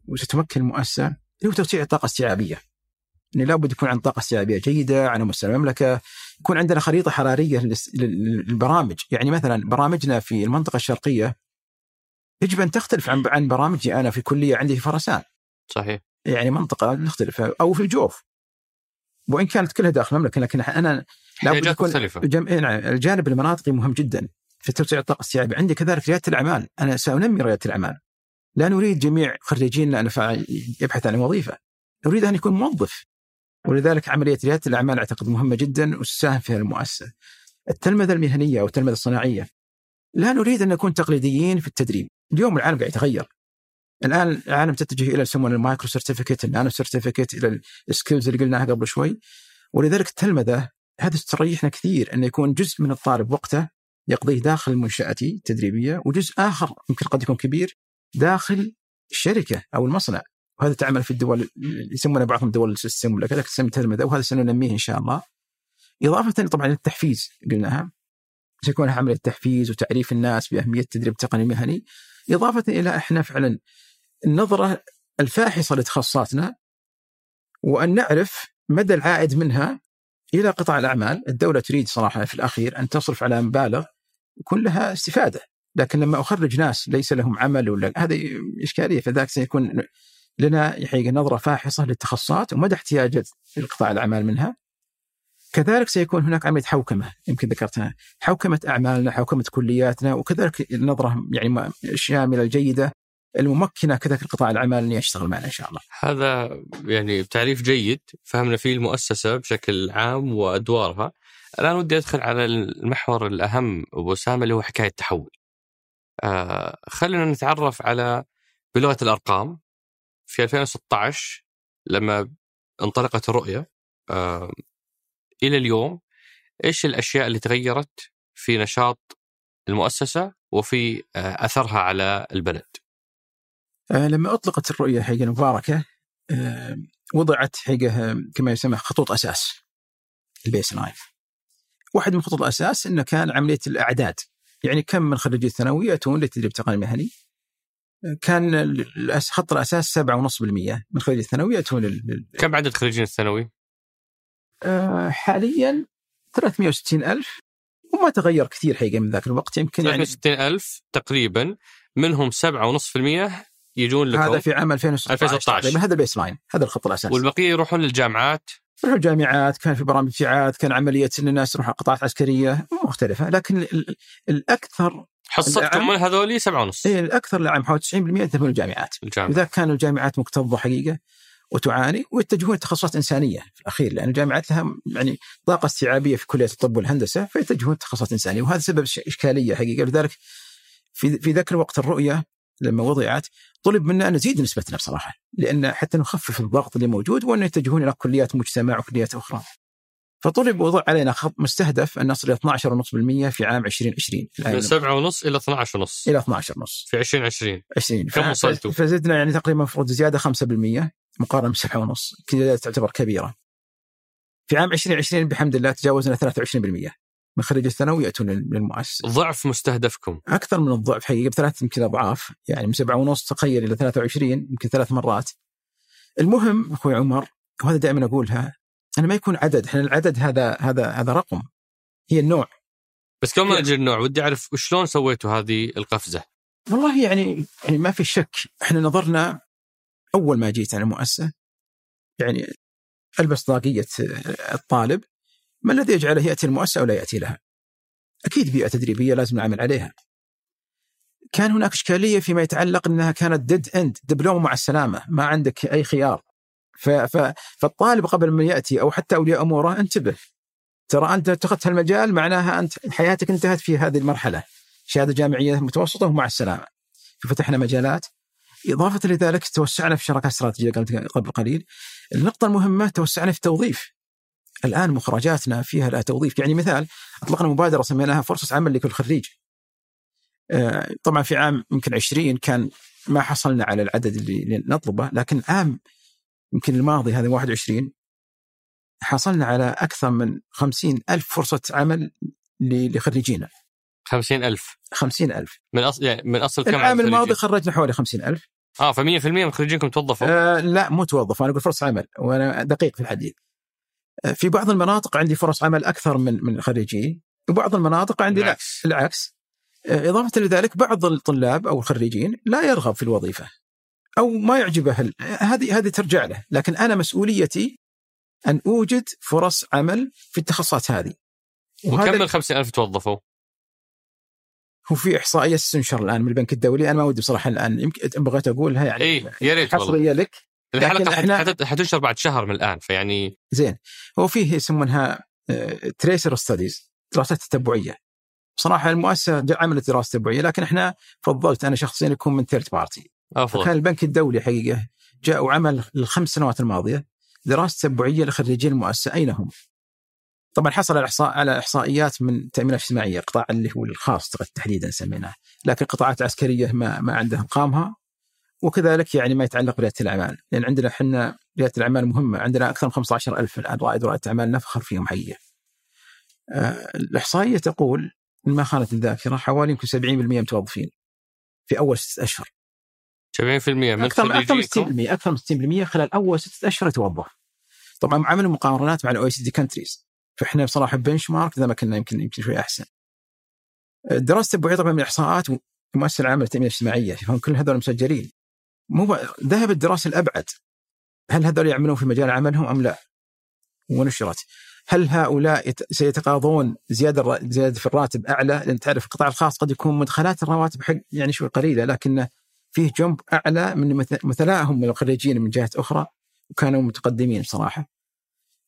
وستمكن المؤسسة اللي هو توسيع الطاقه الاستيعابيه يعني لابد يكون عن طاقة استيعابية جيدة على مستوى المملكة. يكون عندنا خريطة حرارية للبرامج. يعني مثلا برامجنا في المنطقة الشرقية يجب أن تختلف عن عن برامجي أنا في كليه عندي في فرسان. صحيح. يعني منطقة تختلف أو في الجوف. وإن كانت كلها داخل المملكة لكن أنا لابد يكون جم... نعم، الجانب المناطقي مهم جدا في توسيع الطاقة الاستيعابيه عندي كذلك ريادة الأعمال. أنا سأنمي ريادة الأعمال. لا نريد جميع خريجينا ان يبحث عن وظيفة. نريد أن يكون موظف. ولذلك عملية ريادة الأعمال أعتقد مهمة جدا وتساهم فيها المؤسسة. التلمذة المهنية أو التلمذة الصناعية. لا نريد أن نكون تقليديين في التدريب، اليوم العالم قاعد يتغير. الآن العالم تتجه إلى يسمونه ال micro certificate، ال nano certificate، إلى ال skills اللي قلناها قبل شوي. ولذلك التلمذة هذا تريحنا كثير إنه يكون جزء من الطالب وقته يقضيه داخل منشاتي التدريبيه وجزء آخر يمكن قد يكون كبير داخل الشركة أو المصنع وهذا تعمل في الدول يسمونها بعضهم دول السيستم ولا كذا تسمى تلمذة وهذا سننميه إن شاء الله. إضافة طبعا للتحفيز قلناها سيكون عمليه تحفيز وتعريف الناس بأهمية التدريب التقني المهني إضافة إلى إحنا فعلا النظرة الفاحصة لتخصصاتنا وأن نعرف مدى العائد منها إلى قطاع الأعمال، الدولة تريد صراحة في الأخير أن تصرف على مبالغ يكون لها استفادة، لكن لما أخرج ناس ليس لهم عمل ولا هذه إشكالية فذاك سيكون لنا حقيقة نظرة فاحصة للتخصصات ومدى احتياجات القطاع الأعمال منها. كذلك سيكون هناك عملية حوكمة يمكن ذكرتها. حوكمة أعمالنا حوكمة كلياتنا وكذلك النظرة يعني الشاملة الجيدة الممكنة كذلك القطاع الأعمال أن يشتغل معنا إن شاء الله. هذا يعني تعريف جيد فهمنا فيه المؤسسة بشكل عام وأدوارها. الآن ودي أدخل على المحور الأهم أبو أسامة اللي هو حكاية التحول. آه خلينا نتعرف على بلغة الأرقام. في 2016 لما انطلقت الرؤية آه إلى اليوم إيش الأشياء اللي تغيرت في نشاط المؤسسة وفي آه أثرها على البلد؟ آه لما أطلقت الرؤية حقيقه المباركة وضعت حقيقه كما يسمى خطوط أساس ال baseline. واحد من خطوط الأساس إنه كان عملية الأعداد يعني كم من خريجي الثانويه ياتون للتدريب التقني المهني كان خط الأساس 7.5% من خريج الثانوي ياتون كم عدد خريجين الثانوي؟ آه حاليا 360 ألف. وما تغير كثير حقيقة من ذاك الوقت. يمكن 360 يعني ألف تقريبا منهم 7.5% يجون لكم. هذا في عام 2016 2016 هذا ال baseline هذا الخط الاساسي والبقية يروحون للجامعات. يروحون الجامعات كان في برامج فعات كان عملية إن الناس تروح قطاعات عسكرية مختلفة. لكن الأكثر حصتكم من هذولي سبعة ونص. اي الأكثر العام حوالي 90% يذهبون الجامعات الجامعة. لذلك كانوا الجامعات مكتظه حقيقة وتعاني ويتجهون تخصصات إنسانية في الأخير لأن الجامعات لها يعني طاقة استيعابية في كلية الطب والهندسة فيتجهون تخصصات إنسانية وهذا سبب إشكالية حقيقه لذلك في في ذاك الوقت الرؤية لما وضعت طلب منا أن نزيد نسبتنا بصراحه لأن حتى نخفف الضغط اللي موجود وأن يتجهون إلى كليات مجتمع وكليات أخرى. فطلب وضع علينا خط مستهدف أن نصل إلى 12.5% في عام 2020 من 7.5 إلى 12.5 إلى 12.5 في 2020 20 كم وصلتوا؟ فزدنا يعني تقريبا المفروض زيادة 5% مقارنة ب 7.5 كذا تعتبر كبيرة. في عام 2020 بحمد الله تجاوزنا 23% من خريج الثانوي يأتون للمؤسسه. ضعف مستهدفكم أكثر من الضعف حقيقة بثلاث يمكن أضعاف يعني من سبعة ونص تخيل إلى 23 يمكن ثلاث مرات. المهم أخوي عمر وهذا دائما أقولها إنه ما يكون عدد إحنا العدد هذا هذا هذا رقم هي النوع بس قبل ما نجي النوع ودي أعرف وشلون سويتوا هذه القفزة؟ والله يعني يعني ما في شك إحنا نظرنا أول ما جيت أنا المؤسسه يعني ألبس طاقيه الطالب ما الذي يجعله يأتي المؤسسة أو لا يأتي لها؟ أكيد بيئة تدريبية لازم نعمل عليها. كان هناك إشكالية فيما يتعلق انها كانت dead end دبلومه مع السلامة ما عندك أي خيار. ف ف فالطالب قبل ما يأتي أو حتى أولياء أموره انتبه ترى أنت اتخذت هالمجال معناها أنت حياتك انتهت في هذه المرحلة شهادة جامعية متوسطة ومع السلامة. ففتحنا مجالات إضافة لذلك توسعنا في شراكات استراتيجية قبل قليل. النقطة المهمة توسعنا في التوظيف الآن مخرجاتنا فيها لها توظيف. يعني مثال أطلقنا مبادرة سميناها فرصة عمل لكل خريج. آه، طبعا في عام يمكن 20 كان ما حصلنا على العدد اللي نطلبه لكن عام يمكن الماضي هذا 21 حصلنا على أكثر من 50 ألف فرصة عمل لخريجينا. 50 ألف. 50 ألف. من أصل يعني من أصل كم العام الماضي خرجنا حوالي 50 ألف. آه ف 100% من خريجينكم توظفوا؟ آه لا مو توظفوا أنا أقول فرص عمل وأنا دقيق في الحديث. آه في بعض المناطق عندي فرص عمل أكثر من من خريجي وبعض المناطق عندي العكس. لا العكس. آه إضافة لذلك بعض الطلاب أو الخريجين لا يرغب في الوظيفة أو ما يعجبه هذه هذه ترجع له، لكن أنا مسؤوليتي أن أوجد فرص عمل في التخصصات هذه. وكم من 50 ألف توظفوا؟ هو في إحصائية تنشر الآن من البنك الدولي. أنا ما ودي بصراحة الآن يمكن بغيت أقولها يعني اي يا ريت حصرية لك. إحنا- حت- حتنشر بعد شهر من الآن فيعني زين. هو فيه يسمونها tracer studies دراسات تتبعية. بصراحة المؤسسة عملت دراسه تتبعيه لكن إحنا فضلت أنا شخصيا يكون من third party أفضل. كان البنك الدولي حقيقة جاء وعمل الخمس سنوات الماضية دراسة تتبعية لخريجي المؤسسة. أين هم؟ طبعا حصل على احصاء على إحصائيات من التامينات الاجتماعيه قطاع اللي هو الخاص تحديدا سميناه لكن القطاعات العسكريه ما ما عندها ارقامها وكذلك يعني ما يتعلق برياده الأعمال لأن عندنا إحنا رياده الأعمال مهمة عندنا أكثر من 15000 الآن رائد ورائد أعمال نفخر فيهم حقيقة. آه، الإحصائية تقول إن ما خانت الذاكرة حوالي يمكن 70% متوظفين في أول ستة أشهر 70% من أكثر من أكثر من خريجيكم 60% أكثر من 60% خلال أول ستة أشهر يتوظف. طبعا عملوا مقارنات مع ال OECD countries فإحنا بصراحة benchmark اذا ما كنا يمكن يمكن شوي أحسن. الدراسه التبعيه طبعا من الإحصاءات المؤسسه العامه للتنميه الاجتماعية فهم كل هذول مسجلين. مو ذهب الدراسة الابعد. هل هذول يعملون في مجال عملهم أم لا؟ ونشرت. هل هؤلاء يت- سيتقاضون زيادة زيادة في الراتب أعلى؟ لأن تعرف القطاع الخاص قد يكون مدخلات الرواتب حق يعني شوي قليلة لكن فيه جنب أعلى من مث- مثلائهم من الخريجين من جهات أخرى وكانوا متقدمين بصراحة.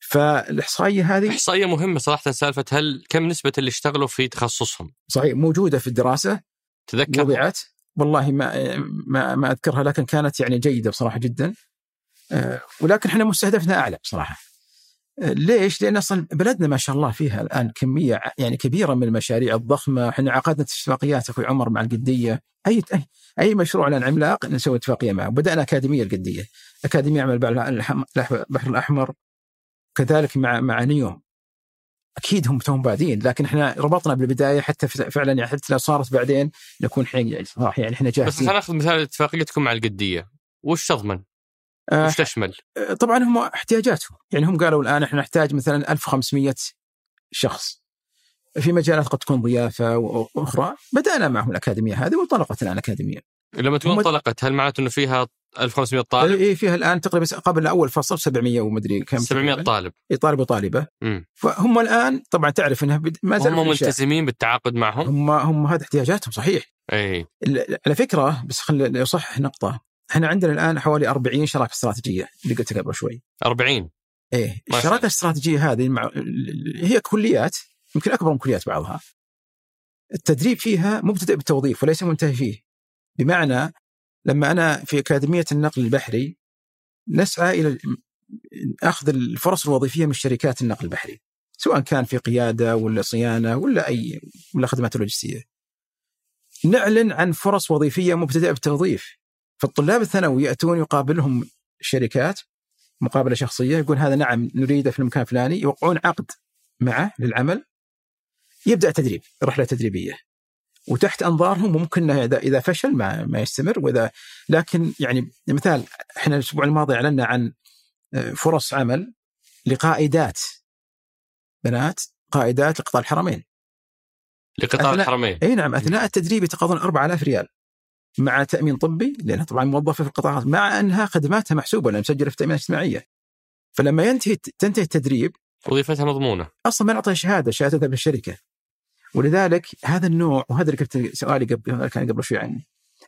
فالإحصائية هذه إحصائية مهمة صراحة سالفة هل كم نسبة اللي اشتغلوا في تخصصهم؟ صحيح موجودة في الدراسة تذكر؟ وضعت. والله ما ما ما أذكرها لكن كانت يعني جيدة بصراحة جدا. آه، ولكن إحنا مستهدفنا أعلى بصراحة. آه، ليش؟ لأن أصلا بلدنا ما شاء الله فيها الآن كمية يعني كبيرة من المشاريع الضخمة، إحنا عقدنا اتفاقيات أخوي عمر مع القدية، اي اي, أي مشروع لنا عملاق نسوي اتفاقية معه، بدأنا أكاديمية القدية، أكاديمية عمل البحر الأحمر. كذلك مع مع نيوم أكيد هم توهم بادين لكن إحنا ربطنا بالبداية حتى فعلا يعني حتى لو صارت بعدين نكون حين يعني صراحة يعني إحنا بس جاهزين. خلينا ناخذ مثال اتفاقيتكم مع القدية. وش تضمن؟ آه، وش تشمل؟ طبعا هم احتياجاتهم. يعني هم قالوا الآن إحنا نحتاج مثلا 1500 شخص. في مجالات قد تكون ضيافة وأخرى بدأنا معهم الأكاديمية هذه وانطلقت الآن الأكاديمية. لما تقول انطلقت هل معناته إنه فيها 1500 طالب؟ إيه فيها الآن تقريبا قبل اول فصل 700 ومدري كم 700 تقريباً. طالب إيه، طالب وطالبة. فهم الآن طبعا تعرف انها ما زالوا هم. ملتزمين بالتعاقد معهم؟ هم هم هذه احتياجاتهم صحيح اي على فكرة بس خليني اصحح نقطة إحنا عندنا الآن حوالي 40 شراكة استراتيجية اللي قلت قبل شوي 40 إيه. الشراكة الاستراتيجية هذه مع... هي كليات يمكن أكبر من كليات بعضها التدريب فيها مبتدئ بالتوظيف وليس منتهي فيه بمعنى لما أنا في أكاديمية النقل البحري نسعى إلى أخذ الفرص الوظيفية من شركات النقل البحري سواء كان في قيادة ولا صيانة ولا أي ولا خدمات لوجستية. نعلن عن فرص وظيفية مبتدئه بالتوظيف فالطلاب الثانوي يأتون يقابلهم شركات مقابلة شخصية يقول هذا نعم نريده في المكان الفلاني يوقعون عقد معه للعمل يبدأ تدريب رحلة تدريبية وتحت أنظارهم وممكن إنه اذا إذا فشل ما ما يستمر. واذا لكن يعني مثال إحنا الأسبوع الماضي أعلنا عن آه، فرص عمل لقائدات. بنات قائدات لقطاع الحرمين. لقطاع أثناء- الحرمين. أي نعم أثناء التدريب يتقاضون 4000 ريال مع تأمين طبي لأنها طبعا موظفة في القطاعات مع أنها خدماتها محسوبة لأنها مسجلة في التأمينات الاجتماعية. فلما ينتهي تنتهي التدريب وظيفتها مضمونة. أصلا ما نعطيها شهادة تذهب للشركه ولذلك هذا النوع وهذا اللي قلت سؤالي قبل كان قبل شوي عني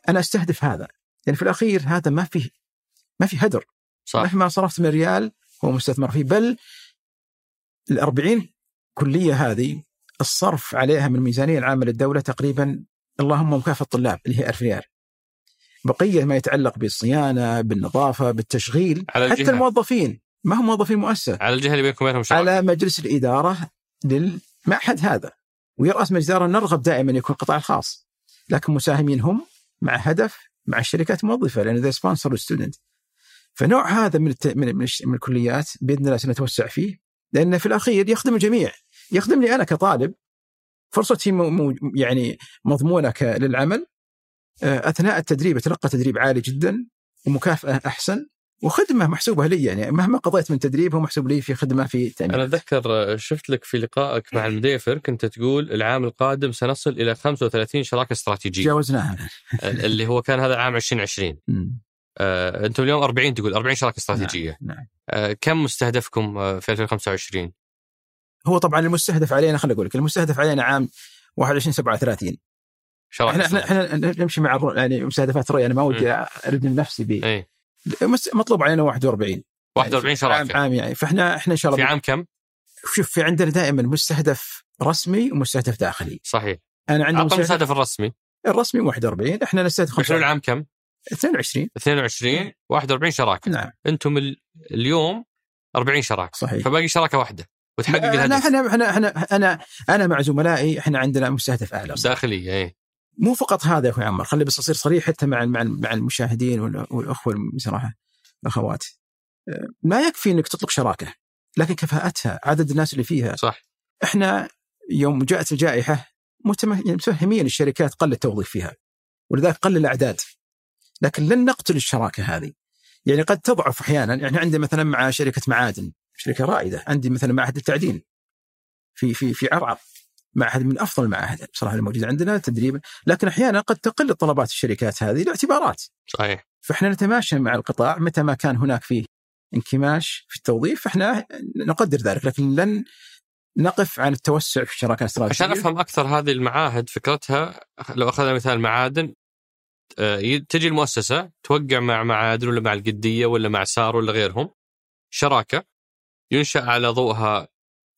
أنا أستهدف هذا. يعني في الأخير هذا ما فيه ما في هدر. صح. مهما صرفت من ريال هو مستثمر فيه. بل ال 40 كلية هذه الصرف عليها من الميزانيه العامة للدولة تقريبا اللهم مكافأة الطلاب اللي هي 1000 ريال. بقية ما يتعلق بالصيانة، بالنظافة، بالتشغيل، على حتى الجهة. الموظفين. ما هم موظفين مؤسسة. على الجهة اللي بينكم وبينهم على مجلس الإدارة للمعهد هذا. ويرأس مجلس الاداره نرغب دائما يكون القطاع الخاص لكن مساهمين هم مع هدف مع الشركات الموظفه لأن the sponsor student فنوع هذا من الت... من, من, الكليات بإذن الله سنتوسع فيه لأنه في الأخير يخدم الجميع. يخدمني أنا كطالب. فرصتي م... م... يعني مضمونة ك... للعمل. آه، أثناء التدريب أتلقى تدريب عالي جدا ومكافأة أحسن. وخدمة محسوبة لي يعني مهما قضيت من تدريب هو محسوب لي في خدمة في التامين أنا أتذكر آه، شفت لك في لقائك مع المديفر كنت تقول العام القادم سنصل إلى 35 شراكة استراتيجية. تجاوزناها اللي هو كان هذا عام 2020 مم. آه، أنتم اليوم 40 تقول 40 شراكة استراتيجية. نعم. آه، كم مستهدفكم آه، في 2025 هو طبعا المستهدف علينا خليني أقول لك المستهدف علينا عام 21 37 شراكة إحنا إحنا نمشي مع يعني مستهدفات الرؤيه أنا ما ودي أرد نفسي ب مس- مطلوب علينا 41 41 عام شراكه عام يعني. فاحنا إحنا إن شاء في الله عام كم؟ شوف في عندنا دائما مستهدف رسمي ومستهدف داخلي. صحيح. أنا عندي اعطى مستهدف المستهدف الرسمي؟ الرسمي 41 إحنا نستهدف حلول 25 العام كم؟ 22 22 41 شراكة. نعم. أنتم ال- اليوم 40 شراكة. صحيح. فباقي شراكة واحدة. وتحقق الهدف. إحنا إحنا إحنا أنا أنا مع زملائي إحنا عندنا مستهدف أعلى. داخلية اي مو فقط هذا يا أخوي عمر خلي بس أصير صريح حتى مع مع مع المشاهدين وال- والأخوة بصراحة الأخوات. ما يكفي إنك تطلق شراكة لكن كفاءتها عدد الناس اللي فيها. صح. إحنا يوم جاءت الجائحة يعني متفهمين الشركات قل التوظيف فيها ولذلك قل الأعداد. لكن لن نقتل الشراكة هذه. يعني قد تضعف أحيانا يعني عندي مثلا مع شركة معادن شركة رائدة عندي مثلا معهد التعدين في في في عرعر معهد من أفضل المعاهد بصراحة الموجوده عندنا تدريب. لكن أحيانا قد تقل طلبات الشركات هذه لاعتبارات. صحيح. فإحنا نتماشى مع القطاع متى ما كان هناك فيه انكماش في التوظيف فاحنا نقدر ذلك لكن لن نقف عن التوسع في الشراكه الاستراتيجيه عشان أفهم أكثر هذه المعاهد فكرتها لو أخذنا مثال معادن آه، تجي المؤسسة توقع مع معادن ولا مع القديه ولا مع سار ولا غيرهم شراكة ينشأ على ضوءها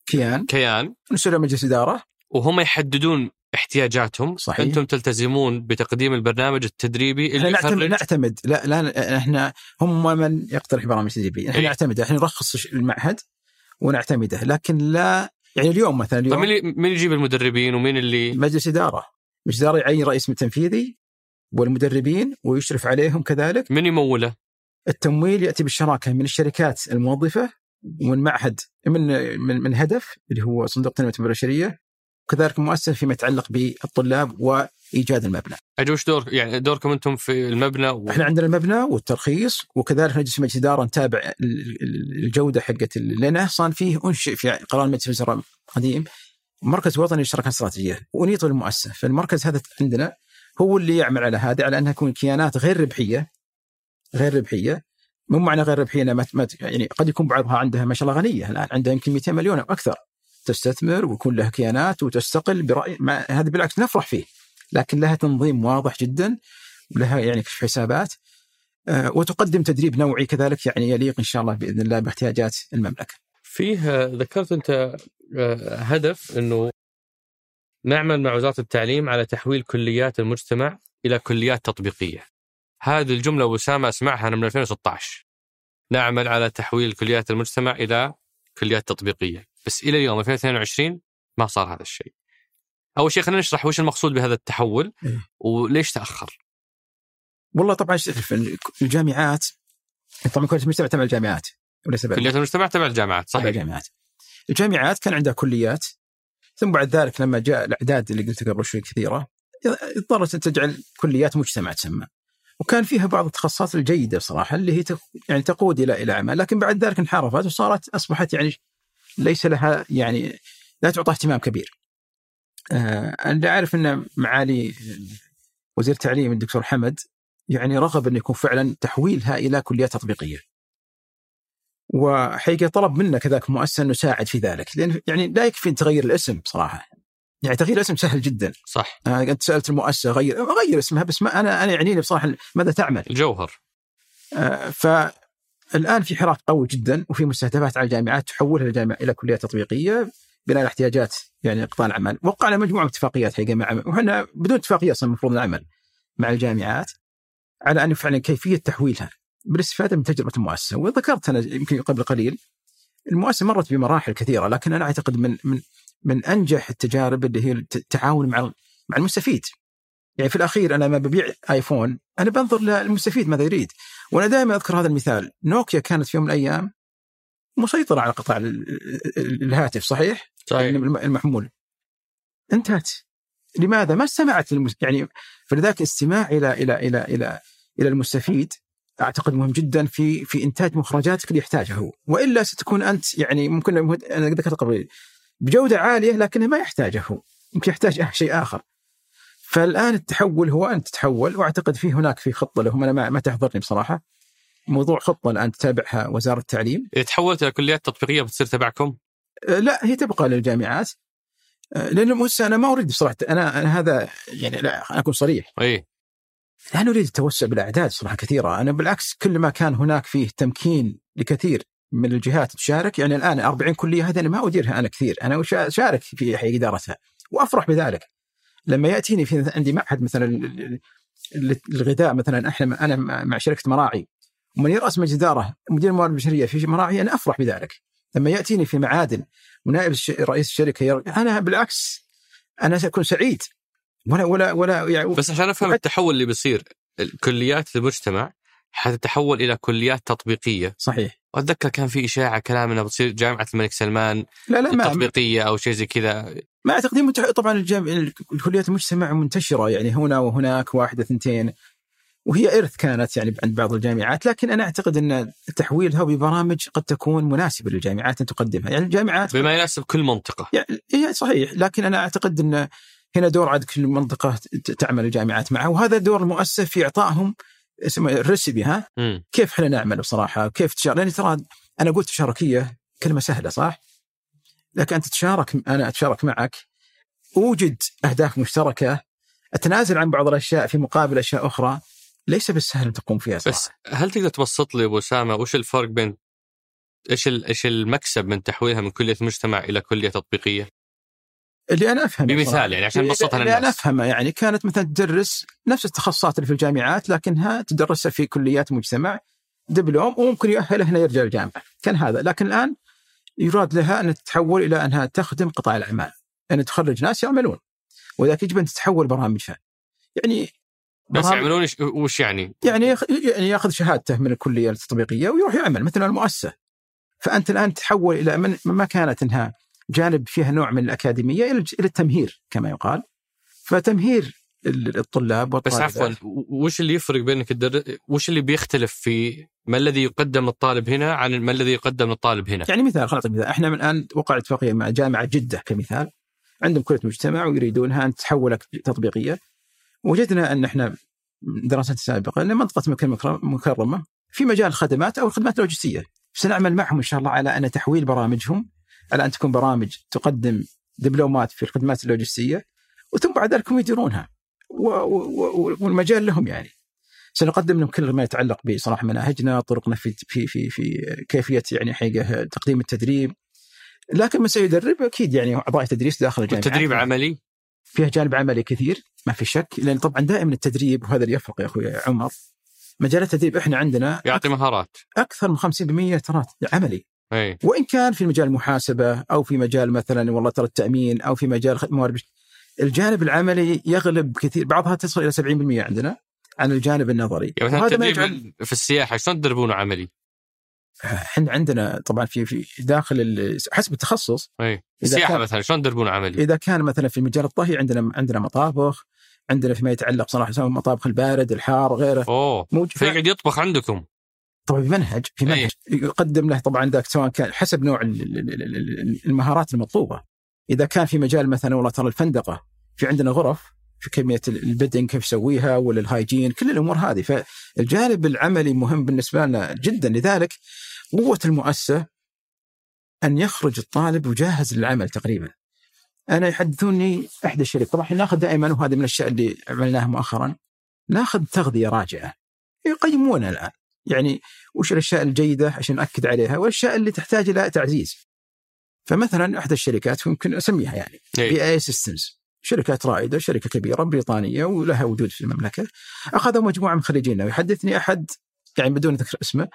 كيان. كيان. نسوي له مجلس إدارة. وهم يحددون احتياجاتهم. صحيح. أنتم تلتزمون بتقديم البرنامج التدريبي إحنا اللي نعتمد, يخرج نعتمد. لا لا إحنا هم من يقترح برامج تدريبيه إحنا إيه. نعتمد. إحنا نرخص المعهد ونعتمده. لكن لا يعني اليوم مثلا طيب اليوم مين اللي- مين يجيب المدربين ومين اللي مجلس إدارة. مجلس إدارة يعين رئيس تنفيذي والمدربين ويشرف عليهم كذلك. من يموله؟ التمويل يأتي بالشراكة من الشركات الموظفة ومن معهد من من, من هدف اللي هو صندوق تنميه البشرية وكذلك مؤسسة فيما يتعلق بالطلاب وإيجاد المبنى. أجل وش دور يعني دوركم أنتم في المبنى و... إحنا عندنا المبنى والترخيص وكذلك نجلس مجلس إدارة نتابع ال- ال- الجودة حقت لأن أصلا فيه أنشئ في قرار مجلس الوزراء قديم مركز وطني للشراكة الاستراتيجية ونيط للمؤسسه فالمركز هذا عندنا هو اللي يعمل على هذا على أنها تكون كيانات غير ربحية غير ربحية. مو معنى غير ربحية ما يعني قد يكون بعضها عندها ما شاء الله غنية الآن عندها يمكن 200 مليون أو أكثر. تستثمر ويكون لها كيانات وتستقل براي ما هذا بالعكس نفرح فيه لكن لها تنظيم واضح جدا ولها يعني كشف حسابات آه، وتقدم تدريب نوعي كذلك يعني يليق إن شاء الله بإذن الله باحتياجات المملكة. فيه ذكرت أنت آه، هدف إنه نعمل مع وزارة التعليم على تحويل كليات المجتمع إلى كليات تطبيقية. هذه الجملة وسامه أسمعها أنا من 2016. نعمل على تحويل كليات المجتمع إلى كليات تطبيقية، بس إلى اليوم 2022 ما صار هذا الشيء. أول شيء خلينا نشرح وش المقصود بهذا التحول إيه. وليش تأخر. والله طبعا تعرف الجامعات طبعا كليه المجتمع تبع الجامعات وليس كليات المجتمع تبع الجامعات تبع صحيح الجامعات. الجامعات كان عندها كليات ثم بعد ذلك لما جاء الأعداد اللي قلت قبل شوي كثيرة اضطرت أن تجعل كليات مجتمع تسمى. وكان فيها بعض التخصصات الجيدة صراحة اللي هي يعني تقود إلى إلى عمل لكن بعد ذلك انحرفت وصارت أصبحت يعني ليس لها يعني لا تعطى اهتمام كبير. آه أنا أعرف أن معالي وزير التعليم الدكتور حمد يعني رغب انه يكون فعلا تحويلها إلى كليات تطبيقية. وحقيقة طلب منا كذاك مؤسسة نساعد في ذلك لأن يعني لا يكفي أن تغير الاسم صراحة. يعني تغيير الاسم سهل جدا. صح آه أنت سألت المؤسسة غير غير اسمها بس ما أنا أنا يعنيني بصراحة ماذا تعمل؟ الجوهر آه، فالان في حراك قوي جدا وفي مستهدفات على الجامعات تحولها الجامعة إلى كليات تطبيقية بناء على احتياجات يعني قطاع العمل، وقعنا مجموعة من اتفاقيات حقيقه مع وحنا بدون اتفاقية أصلا المفروض نعمل مع الجامعات على أن فعلا كيفية تحويلها بالاستفادة من تجربة المؤسسة، وذكرت أنا يمكن قبل قليل المؤسسة مرت بمراحل كثيرة لكن أنا أعتقد من من من أنجح التجارب اللي هي التعاون مع مع المستفيد. يعني في الأخير أنا لما ببيع آيفون أنا بنظر للمستفيد ماذا يريد. وأنا دائما أذكر هذا المثال. نوكيا كانت في يوم من الأيام مسيطرة على قطاع ال- ال- الهاتف صحيح؟ صحيح. يعني الم- المحمول. انتهت. لماذا؟ ما استمعت للمس... يعني فلذلك الاستماع إلى إلى إلى إلى إلى المستفيد أعتقد مهم جدا في في إنتاج مخرجاتك اللي يحتاجها هو. وإلا ستكون أنت يعني ممكن أنا ذكرت قبل. بجودة عالية لكنه ما يحتاجه هو. يمكن يحتاج شيء آخر. فالآن التحول هو أن تتحول وأعتقد في هناك في خطة لهم. أنا ما, ما تحضرني بصراحة. موضوع خطة الآن تتابعها وزارة التعليم. اذا تحولت إلى كليات تطبيقية بتصير تبعكم؟ أه، لا هي تبقى للجامعات. أه، لأن المؤسسه أنا ما أريد بصراحة أنا أنا هذا يعني لا أنا أكون صريح. إي. لا نريد التوسع بالأعداد صراحة كثيرة. أنا بالعكس كل ما كان هناك فيه تمكين لكثير من الجهات تشارك يعني الآن 40 كلية هذه أنا ما أديرها أنا كثير. أنا أشارك في حي إدارتها وأفرح بذلك. لما يأتيني في عندي معهد مثلا الغذاء مثلا إحنا أنا مع شركة مراعي ومن يرأس مجلس اداره مدير الموارد البشرية في مراعي أنا أفرح بذلك. لما يأتيني في معادن ونائب رئيس الشركة ير... أنا بالعكس أنا سأكون سعيد. ولا ولا ولا يعني بس عشان أفهم التحول اللي بيصير كليات المجتمع حتتحول إلى كليات تطبيقية. صحيح. واتذكر كان في إشاعة كلام انها بتصير جامعة الملك سلمان لا لا ما تطبيقيه أو شيء زي كذا. ما اعتقد متح... طبعا الجام... الكليات المجتمع منتشرة يعني هنا وهناك واحدة ثنتين وهي إرث كانت يعني عند بعض الجامعات لكن أنا أعتقد إن تحويلها ببرامج قد تكون مناسبة للجامعات أن تقدمها. يعني الجامعات بما يناسب كل منطقة. يعني صحيح لكن أنا أعتقد إن هنا دور عاد كل منطقة تعمل الجامعات معها وهذا دور المؤسسه في اعطائهم اسمه الريسبي ها. كيف إحنا نعمل بصراحة؟ كيف تشارك لأن ترى أنا قلت تشاركية كلمة سهلة صح؟ لكن انت تشارك أنا أتشارك معك. أوجد أهداف مشتركة. أتنازل عن بعض الأشياء في مقابل أشياء أخرى. ليس بالسهل أن تقوم فيها صراحة بس هل تقدر تبسط لي أبو أسامة وش الفرق بين إيش إيش المكسب من تحويلها من كلية مجتمع إلى كلية تطبيقية؟ اللي أنا أفهمه بمثال صراحة. يعني عشان نبسطها اللي أنا للناس. أفهمه يعني كانت مثلا تدرس نفس التخصصات اللي في الجامعات لكنها تدرسها في كليات مجتمع دبلوم وممكن يؤهله هنا يرجع الجامعة كان هذا لكن الآن يراد لها أن تتحول إلى أنها تخدم قطاع الأعمال أن تخرج ناس يعملون وذاك يجب أن تتحول برامجها يعني بس يعملون وش يعني؟ يعني يعني يأخذ شهادته من الكلية التطبيقية ويروح يعمل مثل المؤسسة فأنت الآن تحول إلى من ما كانت إنها جانب فيها نوع من الأكاديمية إلى التمهير كما يقال. فتمهير ال- الطلاب بس والطالبات. عفوا و- وش اللي يفرق بينك الدر... وش اللي بيختلف في ما الذي يقدم للطالب هنا عن ما الذي يقدم للطالب هنا؟ يعني مثال خلينا مثال. إحنا من الآن وقع اتفاقية مع جامعة جدة كمثال. عندهم كلية مجتمع ويريدونها أن تتحول تطبيقية. وجدنا أن إحنا دراسات سابقة ان منطقه مكه المكرم- المكرمه في مجال الخدمات أو الخدمات اللوجستية. سنعمل معهم إن شاء الله على أن تحويل برامجهم على أن تكون برامج تقدم دبلومات في الخدمات اللوجستية وثم بعد ذلك هم يديرونها. و- و- و- والمجال لهم يعني. سنقدم لهم كل ما يتعلق بصراحه مناهجنا طرقنا في في في في كيفية يعني حقيقة تقديم التدريب. لكن من سيدرب أكيد يعني أعضاء تدريس داخل الجامعة. التدريب عملي؟ فيها جانب عملي كثير ما في شك لأن طبعا دائما التدريب وهذا اللي يفرق يا أخوي عمر مجال التدريب إحنا عندنا يعطي مهارات. أكثر من 50% ترى عملي. وإن كان في مجال المحاسبة أو في مجال مثلا والله ترى التأمين أو في مجال موارد الجانب العملي يغلب كثير. بعضها تصل إلى 70% عندنا عن الجانب النظري. يعني مثلا ما يجعل في السياحة شلون تدربونه عملي؟ إحنا عندنا طبعا في في داخل ال- حسب التخصص. أي. السياحة كان- مثلا شلون تدربونه عملي؟ إذا كان مثلا في مجال الطهي عندنا عندنا مطابخ عندنا فيما يتعلق صراحة مطابخ البارد الحار غيره. أوه. موجود. فيقعد يطبخ عندكم؟ طبعا بمنهج في أي. منهج. يقدم له طبعا ذاك سواء كان حسب نوع ال- ال- ال- ال- المهارات المطلوبة. إذا كان في مجال مثلا والله ترى الفندقة في عندنا غرف في كمية ال bedding كيف يسويها ولا ال hygiene كل الأمور هذه. فالجانب العملي مهم بالنسبة لنا جدا. لذلك قوة المؤسسة أن يخرج الطالب وجاهز للعمل تقريبا. أنا يحدثوني إحدى الشركات طبعا نأخذ دائما وهذه من الأشياء اللي عملناها مؤخرا. نأخذ تغذية راجعة. يقيمونها الآن. يعني وش الأشياء الجيدة عشان ناكد عليها؟ والأشياء اللي تحتاج إلى تعزيز. فمثلا إحدى الشركات يمكن أسميها يعني BAE Systems شركات رائدة شركة كبيرة بريطانية ولها وجود في المملكة. اخذوا مجموعة من خريجينا ويحدثني أحد يعني بدون ذكر اسمه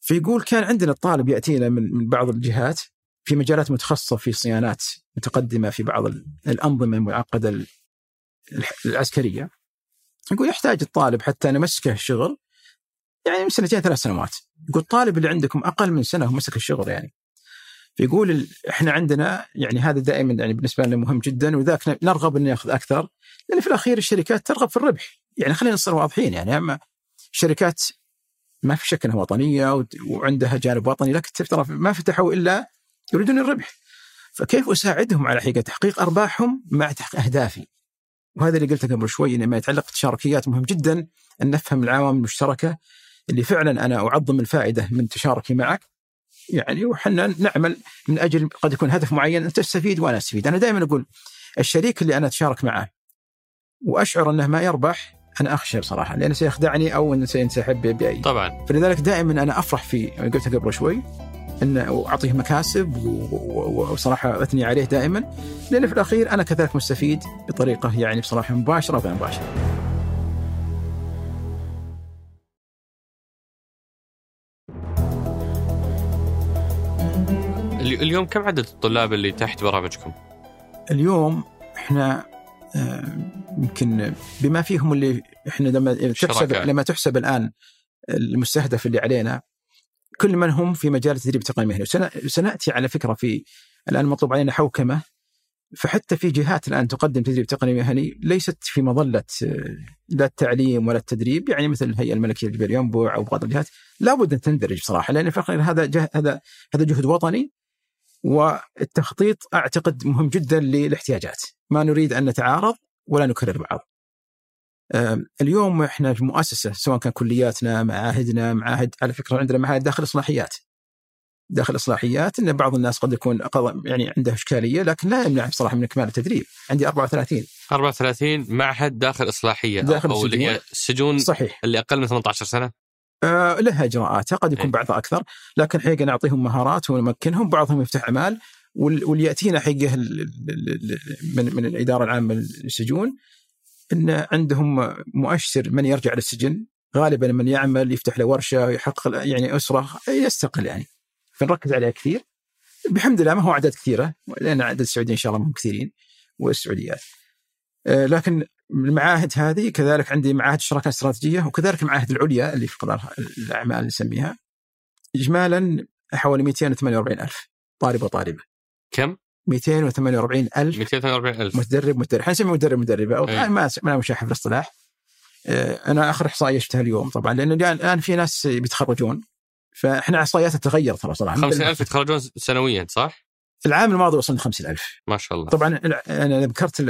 فيقول كان عندنا الطالب يأتينا من من بعض الجهات في مجالات متخصصة في صيانات متقدمة في بعض ال- الأنظمة المعقدة العسكرية. يقول يحتاج الطالب حتى نمسكه الشغل يعني من سنتين ثلاث سنوات. يقول الطالب اللي عندكم أقل من سنة ومسك الشغل يعني. فيقول ال- إحنا عندنا يعني هذا دائما يعني بالنسبة لنا مهم جدا وذاك نرغب أن نأخذ أكثر لأن في الأخير الشركات ترغب في الربح. يعني خلينا نصير واضحين يعني أما الشركات ما في شك إنها وطنية وت- وعندها جانب وطني لكن ترى ما فتحوا إلا يريدون الربح. فكيف أساعدهم على حقيقة تحقيق أرباحهم مع تحقيق أهدافي؟ وهذا اللي قلته قبل شوي إن ما يتعلق بالتشاركيات مهم جدا أن نفهم العوامل المشتركة اللي فعلا أنا أعظم الفائدة من تشاركي معك. يعني وحنا نعمل من أجل قد يكون هدف معين أنت تستفيد وأنا أستفيد، أنا دائما أقول الشريك اللي أنا أتشارك معه وأشعر أنه ما يربح أنا أخشى بصراحه لأنه سيخدعني أو أنه سينسحب بأي. طبعا. فلذلك دائما أنا أفرح في قلتها قبل شوي أن أعطيه مكاسب وصراحة أثني عليه دائما لأن في الأخير أنا كذلك مستفيد بطريقة يعني بصراحة مباشرة وغير مباشره. اليوم كم عدد الطلاب اللي تحت برامجكم؟ اليوم إحنا آه، يمكن بما فيهم اللي إحنا لما تحسب. لما تحسب الآن المستهدف اللي علينا كل من هم في مجال التدريب التقني المهني وسن- سنأتي على فكرة في الآن مطلوب علينا حوكمة فحتى في جهات الآن تقدم تدريب تقني مهني ليست في مظلة آه، لا التعليم ولا التدريب. يعني مثل الهيئة الملكية لجبال ينبع أو بعض الجهات. لابد أن تندرج صراحة لأن في الأخير هذا جه هذا هذا جهد وطني والتخطيط أعتقد مهم جدا للاحتياجات. ما نريد أن نتعارض ولا نكرر بعض. اليوم إحنا في مؤسسة سواء كان كلياتنا معاهدنا معاهد على فكرة عندنا معاهد داخل اصلاحيات داخل إصلاحيات إن بعض الناس قد يكون يعني عنده إشكالية لكن لا يمنع بصراحة من إكمال التدريب. عندي 34 34 معهد داخل إصلاحية. داخل أو اللي هي السجون صحيح. اللي أقل من 18 سنة؟ آه لها اجراءاتها قد يكون إيه. بعضها أكثر. لكن حقيقة نعطيهم مهارات ونمكنهم بعضهم يفتح أعمال وال- واللي ياتينا ال- من من الإدارة العامة للسجون إن عندهم مؤشر من يرجع للسجن. غالبا من يعمل يفتح له ورشة يحقق يعني أسرة يستقل يعني. فنركز عليها كثير. بحمد الله ما هو اعداد كثيرة لأن عدد السعوديين إن شاء الله هم كثيرين والسعوديات آه، لكن المعاهد هذه كذلك عندي معاهد الشراكة الاستراتيجية وكذلك المعاهد العليا اللي في قطاع الأعمال اللي نسميها. اجمالا حوالي 248 ألف طالب وطالبة. كم؟ 248 ألف. 248 متدرب متدرب. إحنا نسميه مدرب مدربة أو أي. ما ما مشاحه في الاصطلاح. آه، أنا آخر إحصائية شفتها اليوم طبعا لأن الان في ناس بيتخرجون فإحنا احصائياتنا تتغير ترى صراحة. 50000 يتخرجون سنويا صح؟ العام الماضي وصلنا 50000 ما شاء الله. طبعا أنا ذكرت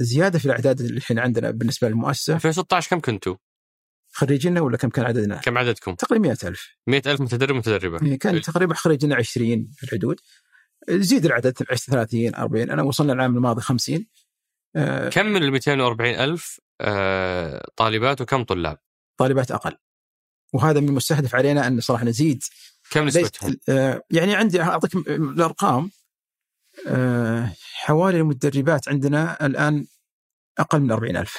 الزيادة في الأعداد اللي الحين عندنا بالنسبة للمؤسسة. 2016 كم كنتوا؟ خريجينا ولا كم كان عددنا؟ كم عددكم؟ تقريبا 100000 100000 متدرب متدربة. يعني كان تقريبا خريجنا 20 في الحدود. زيد العدد 30 40 أنا وصلنا العام الماضي 50 آه، كم من ال 240000 آه طالبات وكم طلاب؟ طالبات أقل. وهذا من المستهدف علينا أن صراحة نزيد. كم نسبتهم؟ آه، يعني عندي أعطيك الأرقام. آه، حوالي المتدربات عندنا الآن أقل من 40000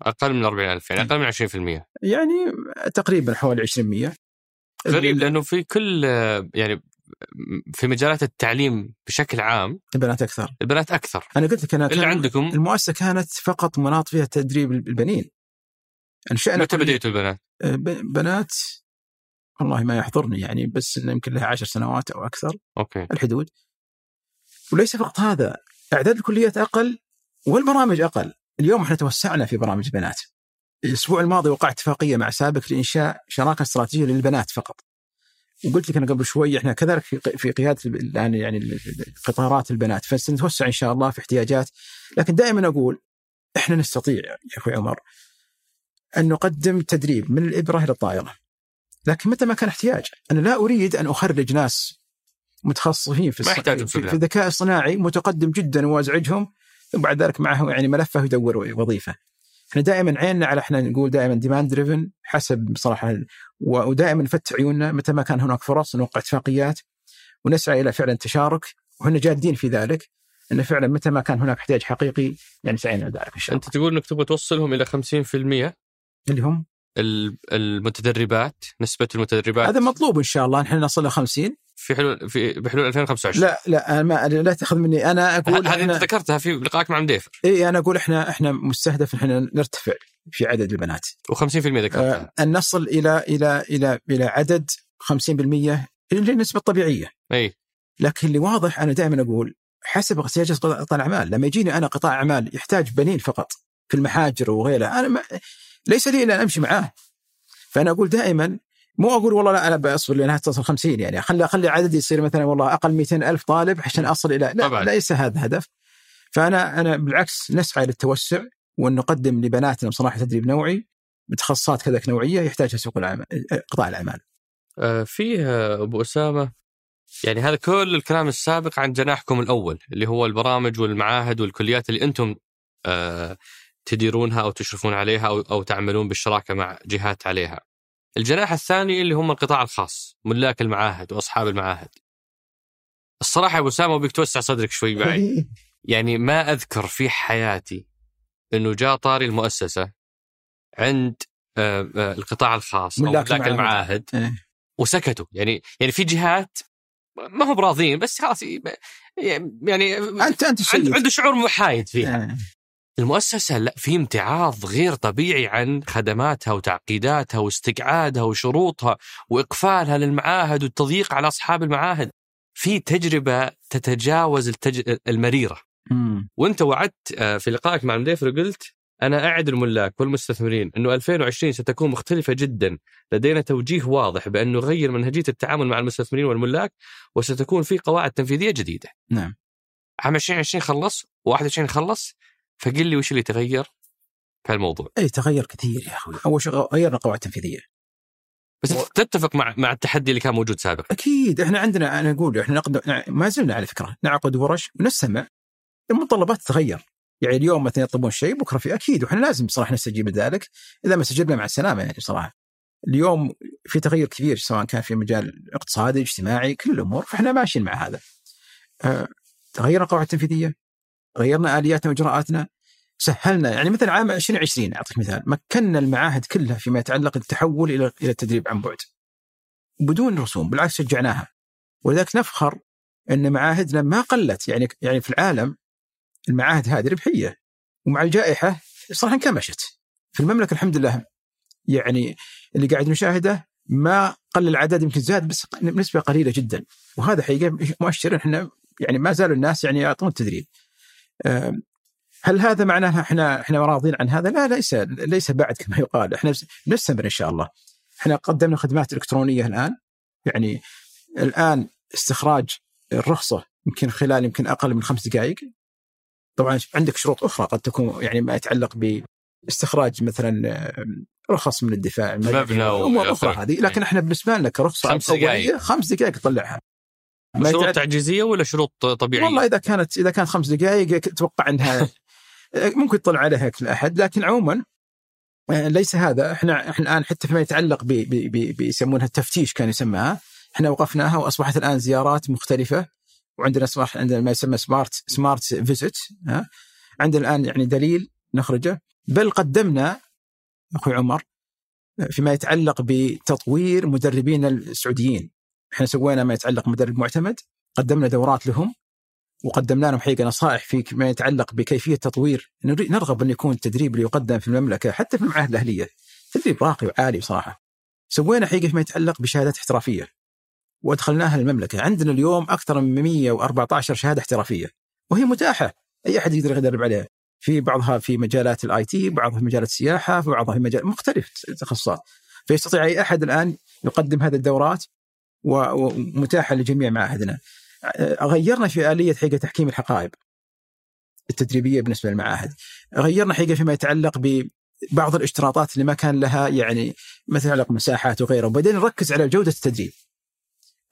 أقل من 40000 يعني أقل من 20% يعني تقريبا حوالي 20% غريب لأنه في كل يعني في مجالات التعليم بشكل عام البنات أكثر. البنات أكثر. أنا قلت لك أنا اللي عندكم؟ المؤسسة كانت فقط مناط فيها تدريب البنين. انشانا متى بديتوا البنات؟ آه، بنات والله ما يحضرني يعني بس إنه يمكن لها عشر سنوات أو أكثر أوكي. الحدود. وليس فقط هذا أعداد الكليات أقل والبرامج أقل. اليوم إحنا توسعنا في برامج البنات الأسبوع الماضي وقع اتفاقية مع سابك لإنشاء شراكة استراتيجية للبنات فقط. وقلت لك أنا قبل شوي إحنا كذلك في في قيادة الآن يعني قطارات البنات. فسنتوسع إن شاء الله في احتياجات. لكن دائما أقول إحنا نستطيع يا أخوي عمر أن نقدم تدريب من الإبرة إلى الطائرة. لكن متى ما كان احتياج؟ أنا لا أريد أن أخرج ناس متخصصين في, في, في الذكاء الصناعي متقدم جدا وأزعجهم وبعد ذلك معه يعني ملفه يدور وظيفة. إحنا دائما عيننا على إحنا نقول دائما demand driven حسب بصراحة ودائما نفتح عيوننا متى ما كان هناك فرص نوقع اتفاقيات ونسعى إلى فعلا تشارك وهنا جادين في ذلك انه فعلا متى ما كان هناك احتياج حقيقي يعني سعينا ذلك إن شاء الله. أنت تقول إنك تبغى توصلهم إلى 50% اللي هم؟ المتدربات نسبة المتدربات. هذا مطلوب إن شاء الله نحن نصل ل 50 في حلول في بحلول 2025 لا لا ما لا تأخذ مني. أنا أقول هذه أنت ذكرتها في لقائك مع مديفر إي أنا أقول إحنا إحنا مستهدف إحنا نرتفع في عدد البنات. و50% ذكرتها آه أن نصل إلى إلى إلى إلى عدد 50% اللي النسبة الطبيعيه إي. لكن اللي واضح أنا دائما أقول حسب احتياجات قطاع الاعمال لما يجيني أنا قطاع أعمال يحتاج بنين فقط في المحاجر وغيرها أنا ما ليس لي إلا أن أمشي معاه فأنا أقول دائما مو أقول والله لا أنا بصبر لأنها تصل 50 يعني خلي اخلي عددي يصير مثلا والله أقل 200 ألف طالب عشان أصل إلى لا طبعا. ليس هذا الهدف فأنا أنا بالعكس نسعى للتوسع وأن نقدم لبناتنا بصراحة تدريب نوعي بتخصصات كذلك نوعية يحتاجها سوق العمل قطاع الأعمال. آه فيه أبو أسامة يعني هذا كل الكلام السابق عن جناحكم الأول اللي هو البرامج والمعاهد والكليات اللي أنتم آه تديرونها أو تشرفون عليها أو أو تعملون بالشراكه مع جهات عليها. الجناح الثاني اللي هم القطاع الخاص ملاك المعاهد وأصحاب المعاهد. الصراحة يا أبو أسامة أبيك توسع صدرك شوي معي. يعني ما أذكر في حياتي إنه جاء طاري المؤسسة عند آه، آه، القطاع الخاص أو ملاك المعاهد إيه. وسكتوا يعني يعني في جهات ما هو براضين بس خلاص يعني انت أنت عنده شعور محايد فيها إيه. المؤسسة لا في امتعاض غير طبيعي عن خدماتها وتعقيداتها واستقعادها وشروطها وإقفالها للمعاهد والتضييق على أصحاب المعاهد في تجربة تتجاوز التج... المريرة مم. وأنت وعدت آه، في لقائك مع المديفر قلت أنا أعد الملاك والمستثمرين إنه 2020 ستكون مختلفة جدا لدينا توجيه واضح بأن نغير منهجية التعامل مع المستثمرين والملاك وستكون في قواعد تنفيذية جديدة. نعم. عام 2020 خلص و21 خلص فقل لي وش اللي تغير في الموضوع اي تغير كثير يا أخوي. أول شيء غيرنا قواعد تنفيذية. بس و... تتفق مع مع التحدي اللي كان موجود سابقا. أكيد إحنا عندنا أنا أقول إحنا نقد ما زلنا على فكرة نعقد ورش ونستمع. المتطلبات تتغير. يعني اليوم مثلا يطلبون شيء بكرة في أكيد وإحنا لازم بصراحه نستجيب لذلك. إذا ما استجبنا مع السلامة يعني بصراحه اليوم في تغير كبير سواء كان في مجال اقتصادي اجتماعي كل الأمور فإحنا ماشيين مع هذا. أه تغيرنا القواعد التنفيذيه غيرنا آلياتنا وإجراءاتنا سهلنا. يعني مثلا عام 2020 أعطيك مثال. مكنا المعاهد كلها فيما يتعلق بالتحول إلى إلى التدريب عن بعد. بدون رسوم بالعكس شجعناها. ولذلك نفخر إن معاهدنا ما قلت. يعني يعني في العالم المعاهد هذه ربحية. ومع الجائحة صراحة انكمشت. في المملكة الحمد لله يعني اللي قاعد نشاهده ما قل العدد يمكن زاد بس بنسبه قليلة جدا. وهذا حقيقة مؤشر إحنا يعني ما زالوا الناس يعني يعطون التدريب. هل هذا معناه إحنا إحنا راضين عن هذا؟ لا ليس ليس بعد كما يقال. إحنا نستمر إن شاء الله. إحنا قدمنا خدمات إلكترونية الآن. يعني الآن استخراج الرخصة يمكن خلال يمكن أقل من خمس دقائق. طبعا عندك شروط أخرى قد تكون يعني ما يتعلق باستخراج مثلا رخص من الدفاع مبنى أمور أخرى هذه. لكن إحنا بالنسبة لنا كرخصة خمس دقائق. خمس دقائق تطلعها. شروط تعجيزية ولا شروط طبيعية؟ والله إذا كانت إذا كانت خمس دقائق أتوقع إنها ممكن تطلع عليها كل أحد لكن عموما آه، ليس هذا. إحنا إحنا الآن حتى فيما يتعلق بيسمونها التفتيش كان يسمىها إحنا وقفناها وأصبحت الآن زيارات مختلفة. وعندنا سمارت عندنا ما يسمى سمارت سمارت فيزيت ها عندنا الآن يعني دليل نخرجه. بل قدمنا أخوي عمر فيما يتعلق بتطوير مدربين السعوديين. إحنا سوينا ما يتعلق مدرب معتمد قدمنا دورات لهم وقدمنا لهم حقيقة نصائح في ما يتعلق بكيفية تطوير نرغب أن يكون التدريب اللي يقدم في المملكة حتى في المعاهد الأهلية تدريب راقي وعالي بصراحة. سوينا حقيقة فيما يتعلق بشهادات احترافية وأدخلناها المملكة، عندنا اليوم أكثر من 114 شهادة احترافية وهي متاحة أي أحد يقدر يدرب عليها. في بعضها في مجالات ال IT، بعضها في مجالات السياحة، في بعضها في مجال مختلف تخصصات. فيستطيع أي أحد الآن يقدم هذه الدورات ومتاحة لجميع معاهدنا. غيرنا في آلية حقيقة تحكيم الحقائب التدريبية بالنسبة للمعاهد. غيرنا حقيقة فيما يتعلق ببعض الاشتراطات اللي ما كان لها يعني مثل علاقة مساحات وغيره، وبعدين نركز على جودة التدريب.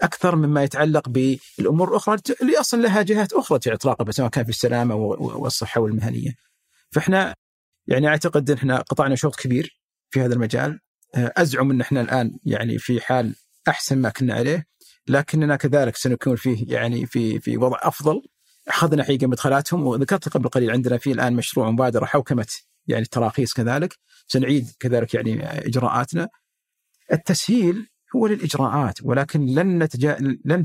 أكثر مما يتعلق بالأمور الأخرى اللي أصلا لها جهات أخرى تراقبها سواء كان في السلامة والصحة والمهنية. فإحنا يعني أعتقد إن إحنا قطعنا شوط كبير في هذا المجال أزعم إن إحنا الآن يعني في حال أحسن ما كنا عليه لكننا كذلك سنكون فيه يعني في في وضع أفضل. أخذنا حقيقة مدخلاتهم وذكرت قبل قليل عندنا في الآن مشروع مبادرة حوكمة يعني التراخيص كذلك. سنعيد كذلك يعني إجراءاتنا. التسهيل هو للإجراءات ولكن لن نتجا لن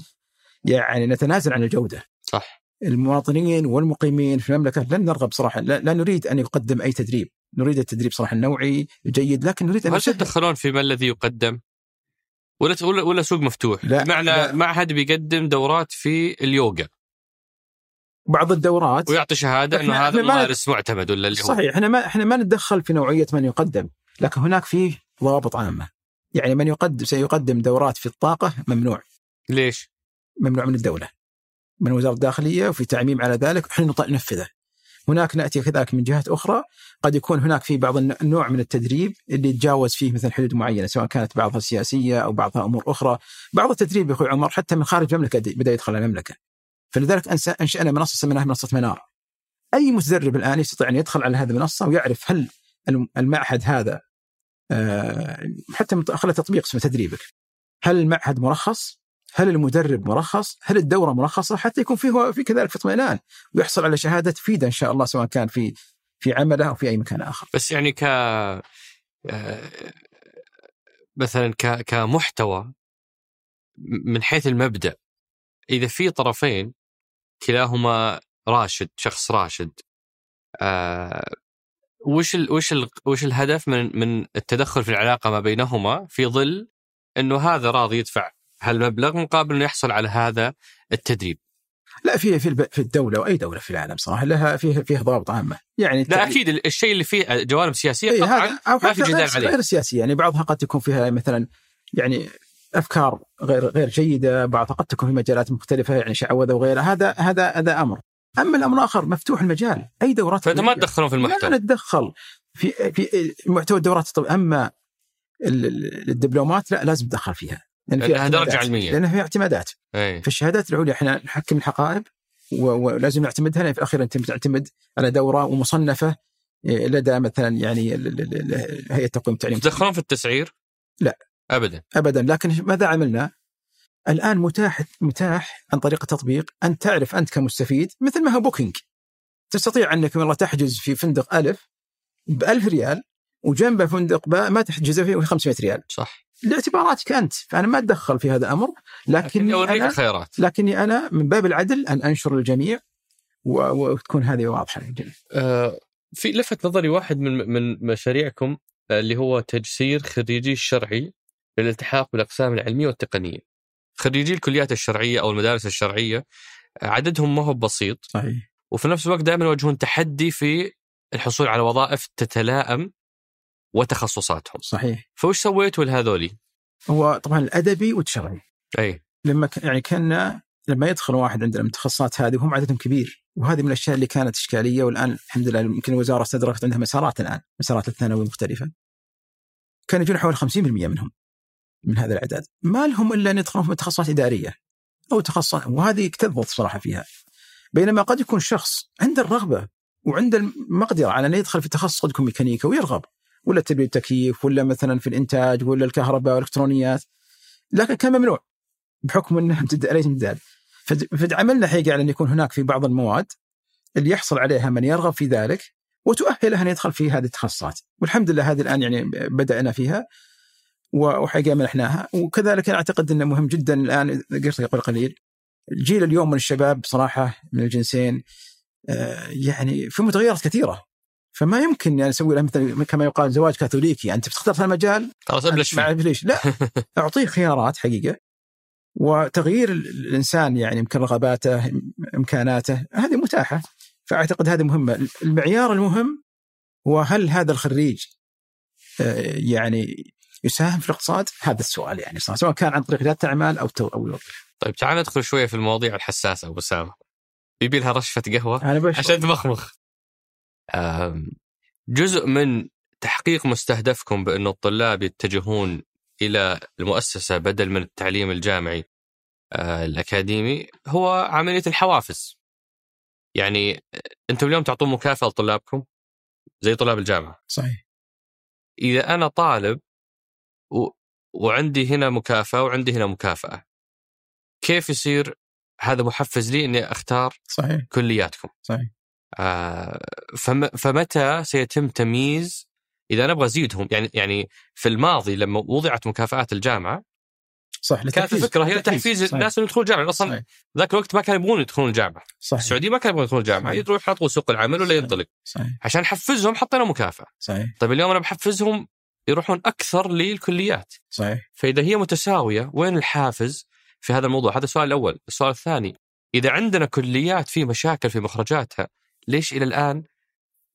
يعني نتنازل عن الجودة. صح. المواطنين والمقيمين في المملكة لن نرغب صراحة لا, لا نريد أن يقدم أي تدريب. نريد التدريب صراحة النوعي جيد لكن نريد أن هل نسهل. تدخلون في ما الذي يقدم؟ ولا ولا, ولا سوق مفتوح؟ لا، بمعنى لا. معهد بيقدم دورات في اليوغا بعض الدورات ويعطي شهادة إنه هذا ممارس معتمد ولا اللي هو صحيح إحنا ما إحنا ما نتدخل في نوعية من يقدم لكن هناك فيه ضوابط عامة يعني من يقدم سيقدم دورات في الطاقة ممنوع ليش؟ ممنوع من الدولة من وزارة الداخلية وفي تعميم على ذلك إحنا ننفذه هناك نأتي كذلك من جهات أخرى. قد يكون هناك في بعض الن- النوع من التدريب اللي يتجاوز فيه مثلا حدود معينة سواء كانت بعضها سياسية أو بعضها أمور أخرى. بعض التدريب يا أخوي عمر حتى من خارج المملكة بدأ يدخل المملكة. فلذلك أنشأنا منصة سميناها منصة منار أي متدرب الآن يستطيع أن يدخل على هذه المنصة ويعرف هل الم- المعهد هذا آه، حتى من خلال تطبيق اسمه تدريبك هل المعهد مرخص؟ هل المدرب مرخص؟ هل الدورة مرخصة؟ حتى يكون فيه في كذلك في اطمئنان ويحصل على شهادة تفيده إن شاء الله سواء كان في في عمله أو في أي مكان آخر. بس يعني ك آه، مثلا ك... كمحتوى من حيث المبدأ إذا في طرفين كلاهما راشد شخص راشد آه وش ال... وش ال... وش الهدف من من التدخل في العلاقة ما بينهما في ظل إنه هذا راضي يدفع هالمبلغ مقابل إنه يحصل على هذا التدريب؟ لا في في في الدولة وأي دولة في العالم صراحة لها فيه فيه ضوابط عامة. يعني لا أكيد الشيء اللي فيه جوانب سياسية إيه طبعا أو ما في جدال عليه. غير سياسية يعني بعضها قد تكون فيها مثلا يعني أفكار غير غير جيدة بعضها قد تكون في مجالات مختلفة يعني شعوذة وغيرها. هذا هذا هذا أمر. أما الأمر الآخر مفتوح المجال. أي دورات فانت ما. تدخلون في لا المحتوى. نتدخل. في في محتوى الدورات طب أما ال- ال- الدبلومات لا لازم تدخل فيها. لأن فيها اعتمادات. علمية. لانها فيها اعتمادات إيه في الشهادات العليا إحنا نحكم الحقائب ولازم نعتمدها لأن في الأخير أنت تعتمد على دورة ومصنفة إيه، لدى مثلا يعني هيئة تقويم التعليم تدخلون في التسعير؟ لا. ابدا ابدا لكن ماذا عملنا؟ الآن متاح متاح عن طريق التطبيق أن تعرف أنت كمستفيد مثل ما هو Booking تستطيع أنك والله تحجز في فندق ألف ب 1000 ريال وجنبه فندق باء ما تحجزه فيه 500 ريال صح لاعتباراتك انت فأنا ما أتدخل في هذا الأمر لكن لكني أوريك أنا الخيارات لكني أنا من باب العدل أن أنشر للجميع و- وتكون هذه واضحة للجميع. آه في لفت نظري واحد من من مشاريعكم آه، اللي هو تجسير خريجي الشرعي للالتحاق بالأقسام العلمية والتقنية. خريجي الكليات الشرعية أو المدارس الشرعية آه، عددهم ما هو بسيط صحيح وفي نفس الوقت دائما يواجهون تحدي في الحصول على وظائف تتلائم وتخصصاتهم. صحيح فوش سويتوا لهذولي؟ هو طبعا الأدبي والشرعي أي لما ك... يعني كنا لما يدخل واحد عندنا من التخصصات هذه وهم عددهم كبير وهذه من الأشياء اللي كانت إشكالية والآن الحمد لله يمكن الوزارة استدركت عندها مسارات الآن مسارات الثانوي مختلفة. كان يجون حوالي 50% منهم من هذا العدد ما لهم إلا أن يدخلون في تخصصات إدارية أو تخصصات وهذه اكتظت صراحة فيها. بينما قد يكون شخص عنده الرغبة وعنده المقدرة على أن يدخل في تخصص قد يكون ميكانيكا ويرغب ولا تبريد التكييف ولا مثلا في الإنتاج ولا الكهرباء والإلكترونيات. لكن كان ممنوع بحكم إنه ليس امتداد. فعملنا حقيقه على أن يكون هناك في بعض المواد اللي يحصل عليها من يرغب في ذلك وتؤهله أن يدخل في هذه التخصصات. والحمد لله هذه الآن يعني بدأنا فيها وحقيقه منحناها وكذلك أنا أعتقد إنه مهم جدا الآن قلت قبل قليل الجيل اليوم من الشباب بصراحه من الجنسين آه، يعني في متغيرات كثيرة. فما يمكن يعني أسوي له مثل كما يقال زواج كاثوليكي. أنت بتختار في المجال؟ خلاص أبلش ليش لا. أعطيه خيارات حقيقة. وتغيير الإنسان يعني يمكن رغباته إمكاناته هذه متاحة. فأعتقد هذه مهمة. المعيار المهم هو هل هذا الخريج آه، يعني يساهم في الاقتصاد؟ هذا السؤال يعني سواء كان عن طريق رياده أعمال أو أو يوظف. طيب تعال ندخل شوية في المواضيع الحساسة أبو اسامه. يبي لها رشفة قهوة؟ أنا عشان تمخمخ. جزء من تحقيق مستهدفكم بأن الطلاب يتجهون إلى المؤسسة بدل من التعليم الجامعي آه، الأكاديمي هو عملية الحوافز. يعني أنتم اليوم تعطون مكافأة لطلابكم زي طلاب الجامعة. صحيح. إذا أنا طالب و... وعندي هنا مكافأة وعندي هنا مكافأة كيف يصير هذا محفز لي إني أختار صحيح. كلياتكم؟ صحيح. آه فم... فمتى سيتم تمييز إذا نبغى أزيدهم؟ يعني يعني في الماضي لما وضعت مكافآت الجامعة صح كانت الفكرة هي تحفيز الناس انه يدخلون الجامعة أصلا ذاك الوقت ما كانوا يبغون يدخلون الجامعة. صحيح. السعودية ما كانوا يبغون يدخلون الجامعة. يروح يحطوا سوق العمل ولا ينطلق. صحيح. عشان نحفزهم حطينا مكافأة. صحيح. طيب اليوم أنا بحفزهم يروحون أكثر للكليات. صحيح. فإذا هي متساوية وين الحافز في هذا الموضوع؟ هذا السؤال الأول. السؤال الثاني إذا عندنا كليات في مشاكل في مخرجاتها ليش إلى الآن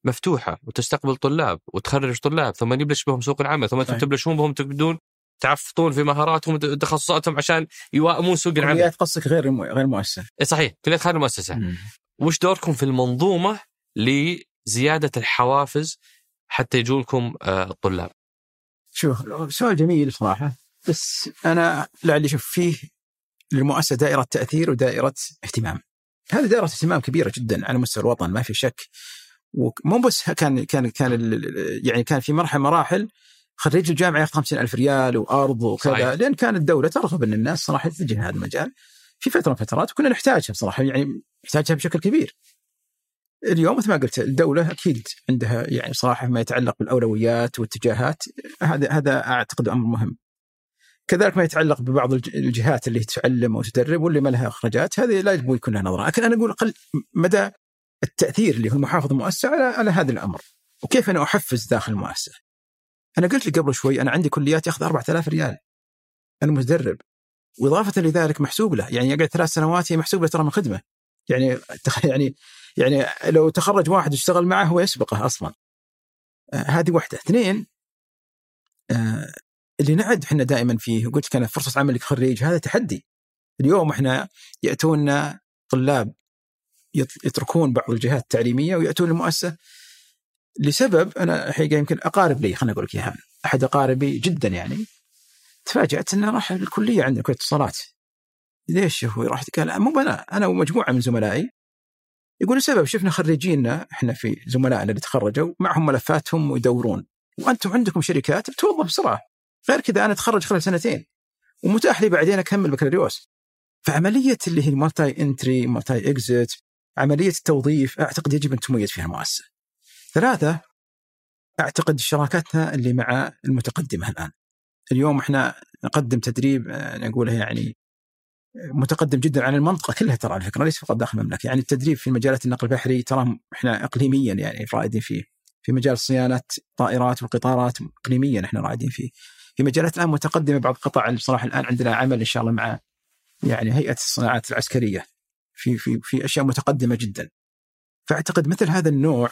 مفتوحة وتستقبل طلاب وتخرج طلاب ثم يبلش بهم سوق العمل ثم أنتم تبلشون بهم تبدون تعفطون في مهاراتهم وتخصصاتهم عشان يوائمون سوق العمل. كليات قصدك غير غير مؤسسة. إيه صحيح كليات خارج المؤسسه. مم. وش دوركم في المنظومة لزيادة الحوافز حتى يجونكم الطلاب؟ آه، شوف سؤال جميل صراحة بس أنا لعلي شوف فيه للمؤسسة دائرة تأثير ودائرة اهتمام. هذه دائرة اهتمام كبيرة جدا على مستوى الوطن ما في شك. ومو بس كان كان كان يعني كان في مرحلة مراحل خريج الجامعة ياخذ 50000 ريال وأرض وكذا لأن كانت الدولة ترغب أن الناس صراحة تتجه هذا المجال في فترة من الفترات وكنا نحتاجها بصراحة يعني نحتاجها بشكل كبير. اليوم مثل ما قلت الدولة أكيد عندها يعني صراحة ما يتعلق بالأولويات والاتجاهات هذا هذا أعتقد أمر مهم. كذلك ما يتعلق ببعض الجهات اللي تعلم وتدرب واللي ما لها إخراجات هذه لا يجب يكون لها نظرة، لكن أنا أقول أقل مدى التأثير اللي هو محافظ المؤسسة على على هذا الأمر وكيف أنا أحفز داخل المؤسسة. أنا قلت لك قبل شوي أنا عندي كليات ياخذ 4000 ريال. أنا مدرب وإضافة لذلك محسوب له يعني يقعد ثلاث سنوات هي محسوب له ترى من خدمة. يعني يعني يعني لو تخرج واحد واشتغل معه هو يسبقه أصلا. آه هذه واحدة، اثنين آه اللي نعد إحنا دائما فيه وقلت كان فرصة عمل لخريج هذا تحدي. اليوم إحنا ياتونا طلاب يتركون بعض الجهات التعليمية ويأتون المؤسسة لسبب أنا حقيقه يمكن أقارب لي خليني أقول لك إياها أحد أقاربي جدا يعني. تفاجأت إنه راح الكلية عندنا كليه اتصالات. ليش هو راح؟ قال مو أنا أنا ومجموعة من زملائي. يقول السبب شفنا خريجينا إحنا في زملائنا اللي تخرجوا معهم ملفاتهم ويدورون. وأنتم عندكم شركات بتوظف بسرعة. غير كذا أنا أتخرج خلال سنتين ومتاح لي بعدين أكمل بكالوريوس فعملية اللي هي المالتي إنتري مالتي إكزيت عملية التوظيف أعتقد يجب أن تميز فيها المؤسسه. ثلاثة أعتقد شراكاتنا اللي مع المتقدمة الآن. اليوم إحنا نقدم تدريب آه، نقولها يعني متقدم جدا عن المنطقة كلها ترى على فكرة ليس فقط داخل المملكة، يعني التدريب في مجالات النقل البحري ترى إحنا اقليميا يعني رائدين فيه. في مجال صيانه الطائرات والقطارات اقليميا إحنا رائدين فيه. في مجالات الآن متقدمة بعض القطاع بصراحه الآن عندنا عمل إن شاء الله مع يعني هيئة الصناعات العسكرية في في في أشياء متقدمة جدا. فأعتقد مثل هذا النوع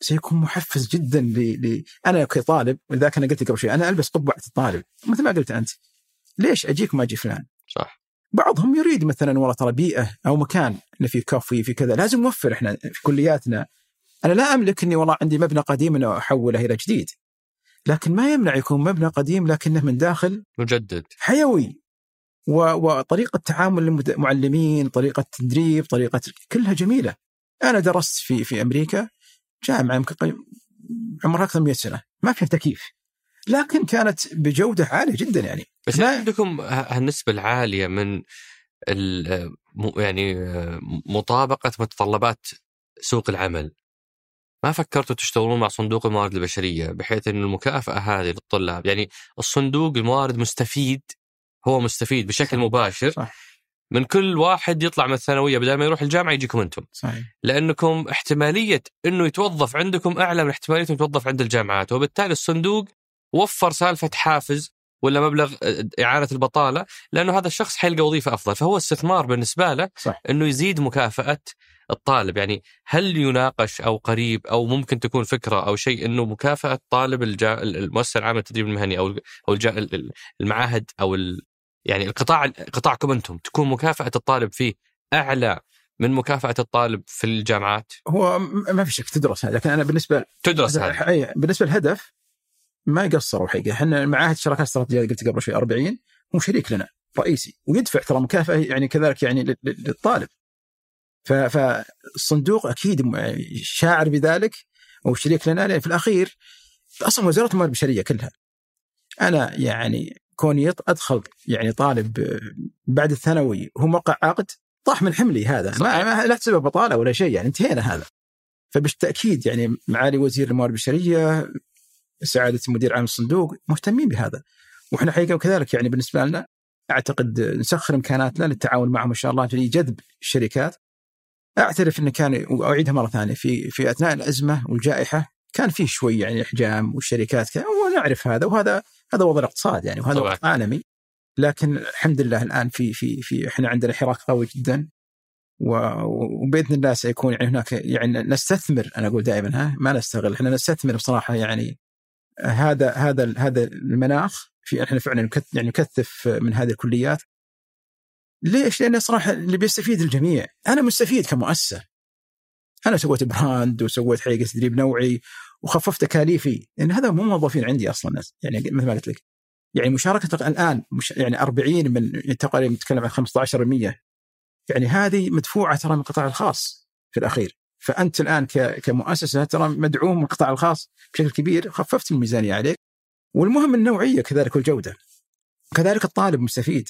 سيكون محفز جدا ل... ل... أنا كطالب ولذلك أنا قلت قبل شوي أنا ألبس قبعة الطالب مثل ما قلت أنت. ليش أجيك ما أجي فلان؟ صح. بعضهم يريد مثلا والله ترى بيئة أو مكان إنه في كافي في كذا لازم نوفر إحنا في كلياتنا أنا لا أملك إني والله عندي مبنى قديم انه أحوله إلى جديد لكن ما يمنع يكون مبنى قديم لكنه من داخل مجدد. حيوي. وطريقة تعامل المعلمين طريقة تدريب طريقة كلها جميلة. أنا درست في في أمريكا جامعة يمكن عمرها أكثر من 100 سنة. ما فيها تكييف. لكن كانت بجودة عالية جدا يعني. بس ما- عندكم ه- هالنسبة العالية من يعني مطابقة متطلبات سوق العمل. ما فكرتوا تشتغلون مع صندوق الموارد البشرية بحيث إن المكافأة هذه للطلاب؟ يعني الصندوق الموارد مستفيد هو مستفيد بشكل مباشر صح من كل واحد يطلع من الثانوية بدل ما يروح الجامعة يجيكم أنتم. صحيح. لأنكم احتمالية إنه يتوظف عندكم أعلى من احتمالية إنه يتوظف عند الجامعات وبالتالي الصندوق وفر سالفة حافز ولا مبلغ إعانة البطالة لأنه هذا الشخص حيلقى وظيفة أفضل. فهو استثمار بالنسبة له صح. إنه يزيد مكافأة الطالب. يعني هل يناقش أو قريب أو ممكن تكون فكرة أو شيء إنه مكافأة طالب الجا... المؤسسة العامة للتدريب المهني أو أو الجا... المعاهد أو ال... يعني القطاع قطاعكم أنتم تكون مكافأة الطالب فيه أعلى من مكافأة الطالب في الجامعات؟ هو ما في شك تدرس هذا لكن أنا بالنسبة تدرس هذا. أي بالنسبة للهدف ما يقصروا حقيقه إحنا معاهد الشراكات الاستراتيجيه قلت قبل شوي 40 هو شريك لنا رئيسي ويدفع ترى مكافأة يعني كذلك يعني لل- لل- للطالب. فالصندوق أكيد شاعر بذلك أو شريك لنا لأن في الأخير أصلا وزارة الموارد البشرية كلها. أنا يعني كوني أدخل يعني طالب بعد الثانوي هو موقع عقد طاح من حملي هذا. ما, ما لا تسبب بطالة ولا شيء يعني انتهينا هذا. فبالتأكيد يعني معالي وزير الموارد البشرية سعادة مدير عام الصندوق مهتمين بهذا. وإحنا حقيقة كذلك يعني بالنسبة لنا أعتقد نسخر إمكاناتنا للتعاون معهم إن شاء الله لجذب الشركات. أعترف إنه كان وأعيدها مرة ثانية في في أثناء الأزمة والجائحة كان فيه شوي يعني إحجام والشركات كان ونعرف هذا وهذا هذا وضع الاقتصاد يعني وهذا طبعاً. وضع عالمي. لكن الحمد لله الآن في في في إحنا عندنا حراك قوي جدا. وبإذن الله سيكون يعني هناك يعني نستثمر أنا أقول دائما ها ما نستغل إحنا نستثمر بصراحة يعني هذا هذا هذا المناخ في إحنا فعلا يعني نكثف من هذه الكليات ليش؟ لأن صراحة اللي بيستفيد الجميع، أنا مستفيد كمؤسسة. أنا سويت brand وسويت حقيقة تدريب نوعي وخففت تكاليفي لأن هذا مو موظفين عندي أصلا ناس يعني مثل ما قلت لك. يعني مشاركة الآن مش يعني 40 من تقريبا نتكلم عن 15% يعني هذه مدفوعة ترى من القطاع الخاص في الأخير. فأنت الآن كمؤسسة ترى مدعوم القطاع الخاص بشكل كبير خففت الميزانية عليك والمهم النوعية كذلك والجودة. كذلك الطالب مستفيد.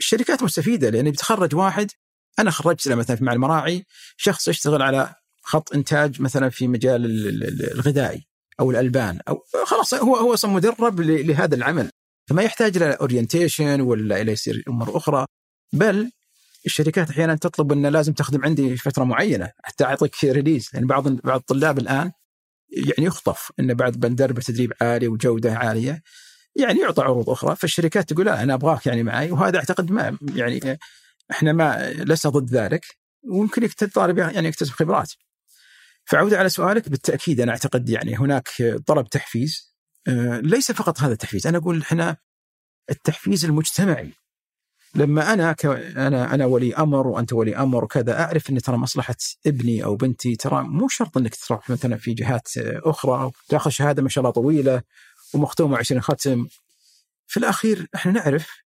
الشركات مستفيدة لأن بيتخرج واحد أنا خرجت له مثلا مع المراعي شخص يشتغل على خط إنتاج مثلا في مجال ال- ال- ال- الغذائي أو الألبان أو خلاص هو هو أصلا مدرب لهذا العمل فما يحتاج إلى orientation ولا إلى يصير أمور أخرى بل الشركات أحيانا تطلب انه لازم تخدم عندي فترة معينة حتى أعطيك release يعني بعض بعض الطلاب الآن يعني يخطف انه بعد بندرب تدريب عالي وجودة عالية. يعني يعطى عروض أخرى فالشركات تقول لا أنا أبغاك يعني معي وهذا أعتقد ما يعني إحنا ما لسنا ضد ذلك. ويمكن الطالب يعني يكتسب خبرات. فعودة على سؤالك بالتأكيد أنا أعتقد يعني هناك طلب تحفيز. آه، ليس فقط هذا التحفيز. أنا أقول إحنا التحفيز المجتمعي لما أنا ك... أنا أنا ولي أمر وأنت ولي أمر وكذا أعرف إن ترى مصلحة ابني أو بنتي ترى مو شرط إنك تروح مثلا في جهات أخرى تاخذ شهادة ما شاء الله طويلة ومختومة 20 ختم. في الأخير إحنا نعرف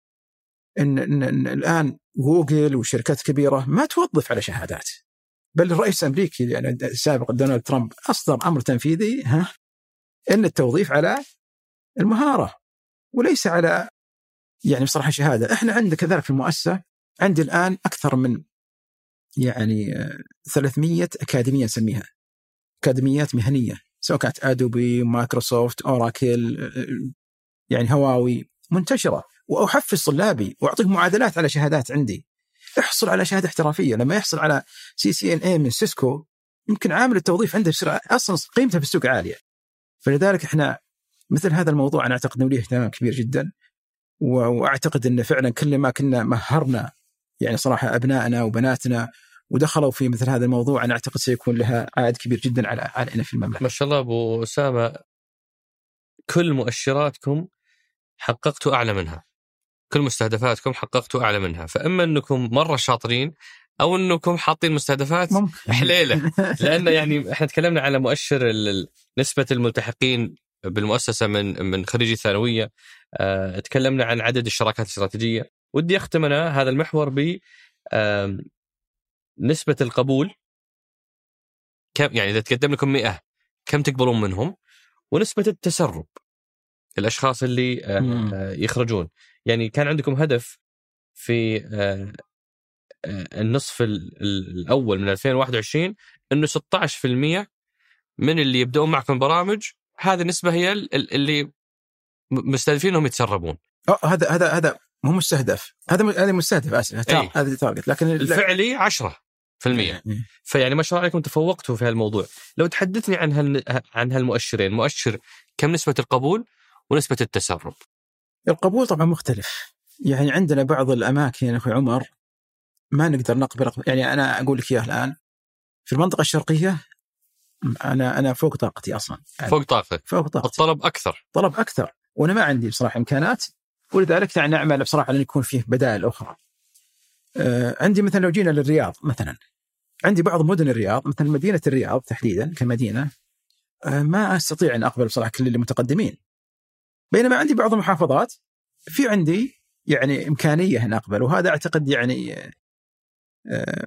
إن, إن, إن الآن جوجل والشركات الكبيره ما توظف على شهادات. بل الرئيس الأمريكي يعني السابق دونالد ترامب أصدر أمر تنفيذي ها إن التوظيف على المهارة وليس على يعني بصراحة شهادة، إحنا عندنا كذلك في المؤسسة عندي الآن أكثر من يعني آه، 300 أكاديمية نسميها. أكاديميات مهنية سواء كانت ادوبي مايكروسوفت أوراكل آه، يعني هواوي منتشرة. وأحفز طلابي وأعطيهم معادلات على شهادات عندي. احصل على شهادة احترافية. لما يحصل على CCNA من Cisco يمكن عامل التوظيف عنده بسرعة أصلا قيمته في السوق عالية. فلذلك إحنا مثل هذا الموضوع أنا أعتقد إنه له اهتمام كبير جدا. وأعتقد إن فعلا كل ما كنا مهرنا يعني صراحة أبنائنا وبناتنا ودخلوا في مثل هذا الموضوع أنا أعتقد سيكون لها عائد كبير جدا على علينا في المملكة. ما شاء الله أبو أسامة كل مؤشراتكم حققتوا أعلى منها. كل مستهدفاتكم حققتوا أعلى منها. فإما أنكم مرة شاطرين أو أنكم حاطين مستهدفات ممكن. حليلة. لأن يعني إحنا تكلمنا على مؤشر نسبة الملتحقين بالمؤسسة من من خريجي الثانوية آه، تكلمنا عن عدد الشراكات الاستراتيجية. ودي أختم أنا هذا المحور ب نسبة القبول. كم يعني إذا تقدم لكم 100 كم تقبلون منهم؟ ونسبة التسرب الأشخاص اللي آه،. آه، يخرجون. يعني كان عندكم هدف في النصف ال- ال- الأول من 2021 إنه 16% من اللي يبدون معكم برامج هذه النسبة هي ال- ال- اللي مستهدفين انهم يتسربون. هذا هذا هذا مو مستهدف. هذا هذا مستهدف آسف. هذا تارجت لكن الفعلي 10% إيه. فيعني ما شاء الله عليكم تفوقتوا في هالموضوع. لو تحدثني عن هال... عن هالمؤشرين مؤشر كم نسبة القبول ونسبة التسرب؟ القبول طبعا مختلف. يعني عندنا بعض الأماكن يا أخوي عمر ما نقدر نقبل يعني أنا أقول لك إياه الآن. في المنطقة الشرقية أنا أنا فوق طاقتي أصلا يعني فوق طاقتك فوق طاقتي الطلب أكثر طلب أكثر وأنا ما عندي بصراحة إمكانات ولذلك يعني نعمل بصراحة ان يكون فيه بدائل أخرى. آه عندي مثلا لو جينا للرياض مثلا عندي بعض مدن الرياض مثلا مدينة الرياض تحديدا كمدينة آه ما أستطيع أن أقبل بصراحة كل المتقدمين. بينما عندي بعض المحافظات في عندي يعني إمكانية أن أقبل وهذا أعتقد يعني آه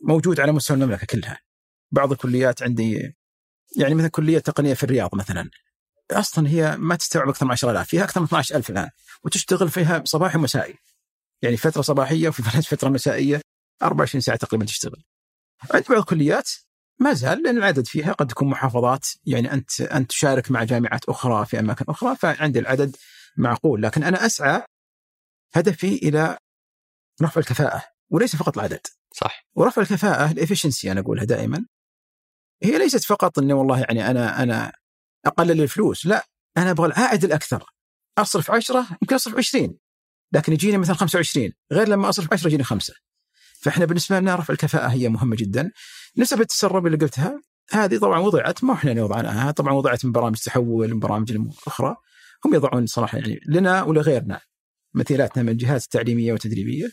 موجود على مستوى المملكة كلها. بعض الكليات عندي يعني مثل كلية تقنية في الرياض مثلا أصلا هي ما تستوعب أكثر من 10000 فيها أكثر من 12000 الآن وتشتغل فيها صباحي ومسائي يعني فترة صباحية وفي فترة مسائية 24 ساعة تقريبا تشتغل. عند بعض الكليات ما زال لأن العدد فيها قد تكون محافظات يعني أنت أنت تشارك مع جامعات أخرى في أماكن أخرى فعندي العدد معقول لكن أنا أسعى هدفي إلى رفع الكفاءة وليس فقط العدد. صح. ورفع الكفاءة الافشنسي أنا أقولها دائما هي ليست فقط انه والله يعني أنا أنا اقلل الفلوس لا أنا أبغى العائد الأكثر. أصرف 10 يمكن أصرف 20 لكن يجيني مثلا 25 غير لما أصرف 10 يجيني خمسة. فإحنا بالنسبة لنا رفع الكفاءة هي مهمة جدا. نسب التسرب اللي قلتها هذه طبعا وضعت ما إحنا اللي وضعناها طبعا وضعت من برامج تحول من برامج أخرى هم يضعون صراحة يعني لنا ولغيرنا مثيلاتنا من الجهات التعليمية والتدريبية.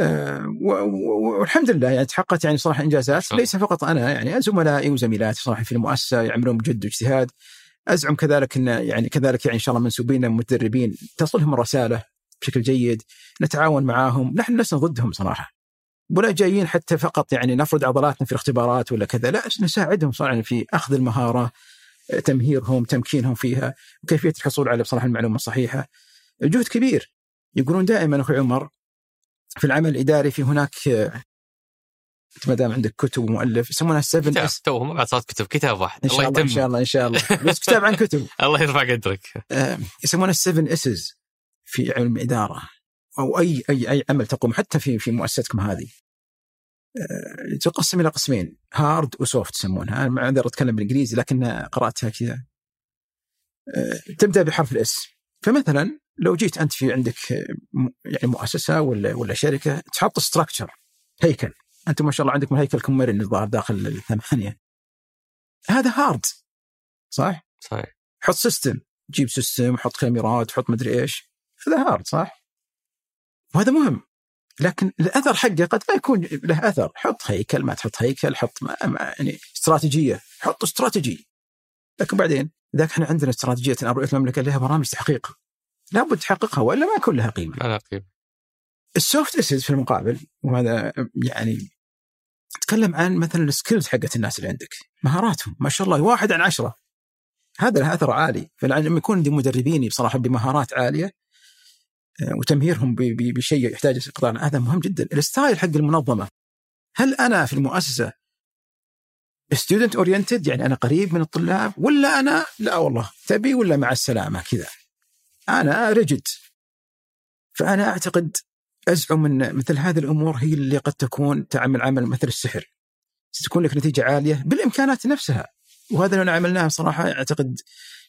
و- والحمد لله يعني تحققت يعني صراحة إنجازات. ليس فقط أنا يعني زملائي وزميلاتي صراحة في المؤسسة يعملون بجد واجتهاد. أزعم كذلك إن يعني كذلك يعني إن شاء الله منسوبين متدربين تصلهم الرسالة بشكل جيد نتعاون معاهم. نحن لسنا ضدهم صراحة. ولا جايين حتى فقط يعني نفرض عضلاتنا في الاختبارات ولا كذا لا نساعدهم صراحة في أخذ المهارة تمهيرهم تمكينهم فيها وكيفية الحصول على بصراحه المعلومة الصحيحة. الجهد كبير. يقولون دائما أخوي عمر في العمل الإداري في هناك ما دام عندك كتب ومؤلف يسمونها 7 S توهم ما بعد صارت كتب كتاب واحد. إن شاء الله إن شاء الله إن شاء الله. بس كتاب عن كتب. الله يرفع قدرك. آه، يسمونها 7 Ss في علم الإدارة. أو أي أي أي عمل تقوم حتى في في مؤسستكم هذه. آه، تقسم إلى قسمين. hard و soft يسمونها. أنا ما أقدر أتكلم بالإنجليزي لكن قرأتها كذا. آه، تبدأ بحرف ال S فمثلا لو جيت أنت في عندك يعني مؤسسة ولا ولا شركة تحط structure هيكل. أنتم ما شاء الله عندكم هيكلكم مرن الظاهر داخل الثمانية. هذا hard صح؟ صحيح. حط system جيب system حط كاميرات حط مدري إيش. هذا hard صح؟ وهذا مهم. لكن الأثر حقه قد ما يكون له أثر. حط هيكل ما تحط هيكل حط ما ما يعني استراتيجية. حط استراتيجي. لكن بعدين إذا إحنا عندنا استراتيجية رؤية المملكة لها برامج تحقيق. لابد تحققها وإلا ما يكون لها قيمة. ما لا قيمة. ال soft asset في المقابل وهذا يعني تكلم عن مثلا ال skills حقت الناس اللي عندك مهاراتهم ما شاء الله واحد عن عشرة. هذا له أثر عالي فلما يكون عندي مدربين بصراحة بمهارات عالية آه، وتمهيرهم بشيء يحتاج استقرار هذا مهم جدا. ال style حق المنظمة هل أنا في المؤسسة student oriented يعني أنا قريب من الطلاب ولا أنا لا والله تبي ولا مع السلامة كذا. أنا rigid فأنا أعتقد أزعم ان مثل هذه الأمور هي اللي قد تكون تعمل عمل مثل السحر. ستكون لك نتيجة عالية بالإمكانات نفسها. وهذا اللي عملناه صراحة أعتقد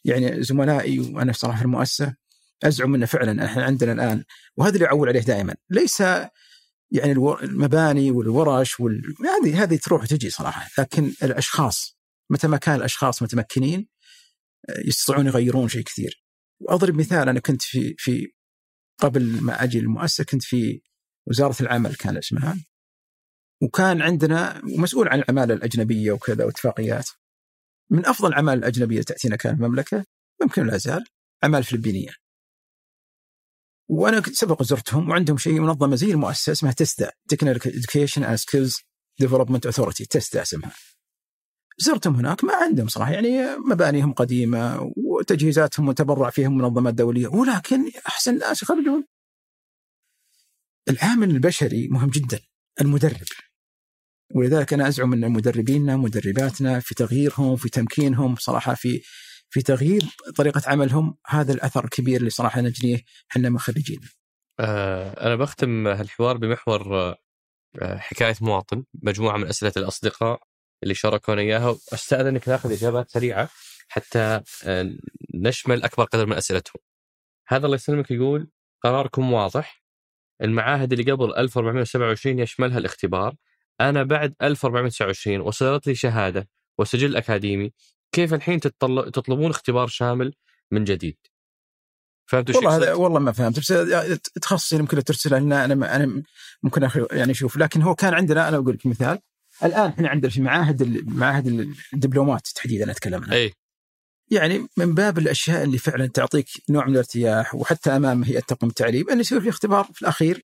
يعني زملائي وأنا صراحة في المؤسسة أزعم إنه فعلا إحنا عندنا الآن وهذا اللي أعول عليه دائما. ليس يعني المباني والورش وال... هذه هذه تروح وتجي صراحة. لكن الأشخاص متى ما كان الأشخاص متمكنين يستطيعون يغيرون شيء كثير. وأضرب مثال أنا كنت في في قبل ما أجي المؤسسه كنت في وزارة العمل كان اسمها. وكان عندنا مسؤول عن العماله الأجنبية وكذا واتفاقيات. من أفضل العمال الأجنبية تأتينا كان المملكه ممكن لا زال أعمال فلبينية. وأنا سبق زرتهم وعندهم شيء منظمة زي المؤسسة اسمها TESDA Technical Education and Skills Development Authority TESDA اسمها. زرتهم هناك ما عندهم صراحة يعني مبانيهم قديمة وتجهيزاتهم متبرع فيها منظمات دوليه ولكن أحسن ناس يخرجون. العامل البشري مهم جدا المدرب ولذلك أنا أزعم أن مدربينا مدرباتنا في تغييرهم في تمكينهم صراحة في في تغيير طريقة عملهم هذا الأثر الكبير اللي صراحة نجنيه إحنا مخرجين. آه أنا بختم هالحوار بمحور آه حكاية مواطن مجموعة من أسئلة الأصدقاء اللي شاركونا إياها واستاذنك ناخذ إجابات سريعة حتى آه نشمل أكبر قدر من أسئلتهم. هذا الله يسلمك يقول قراركم واضح. المعاهد اللي قبل 1427 يشملها الاختبار. أنا بعد 1429 وصدرت لي شهادة وسجل أكاديمي كيف الحين تطل... تطلبون اختبار شامل من جديد؟ فهمت والله هذا والله ما فهمت. بس تخصصي يمكن ترسله لنا أنا أنا ممكن يعني أشوف. لكن هو كان عندنا أنا أقول لك مثال. الآن إحنا عندنا في معاهد معاهد الدبلومات تحديدا اتكلم عنها اي يعني من باب الأشياء اللي فعلا تعطيك نوع من الارتياح وحتى أمام هيئة تقويم التعليم انه يصير في اختبار في الأخير.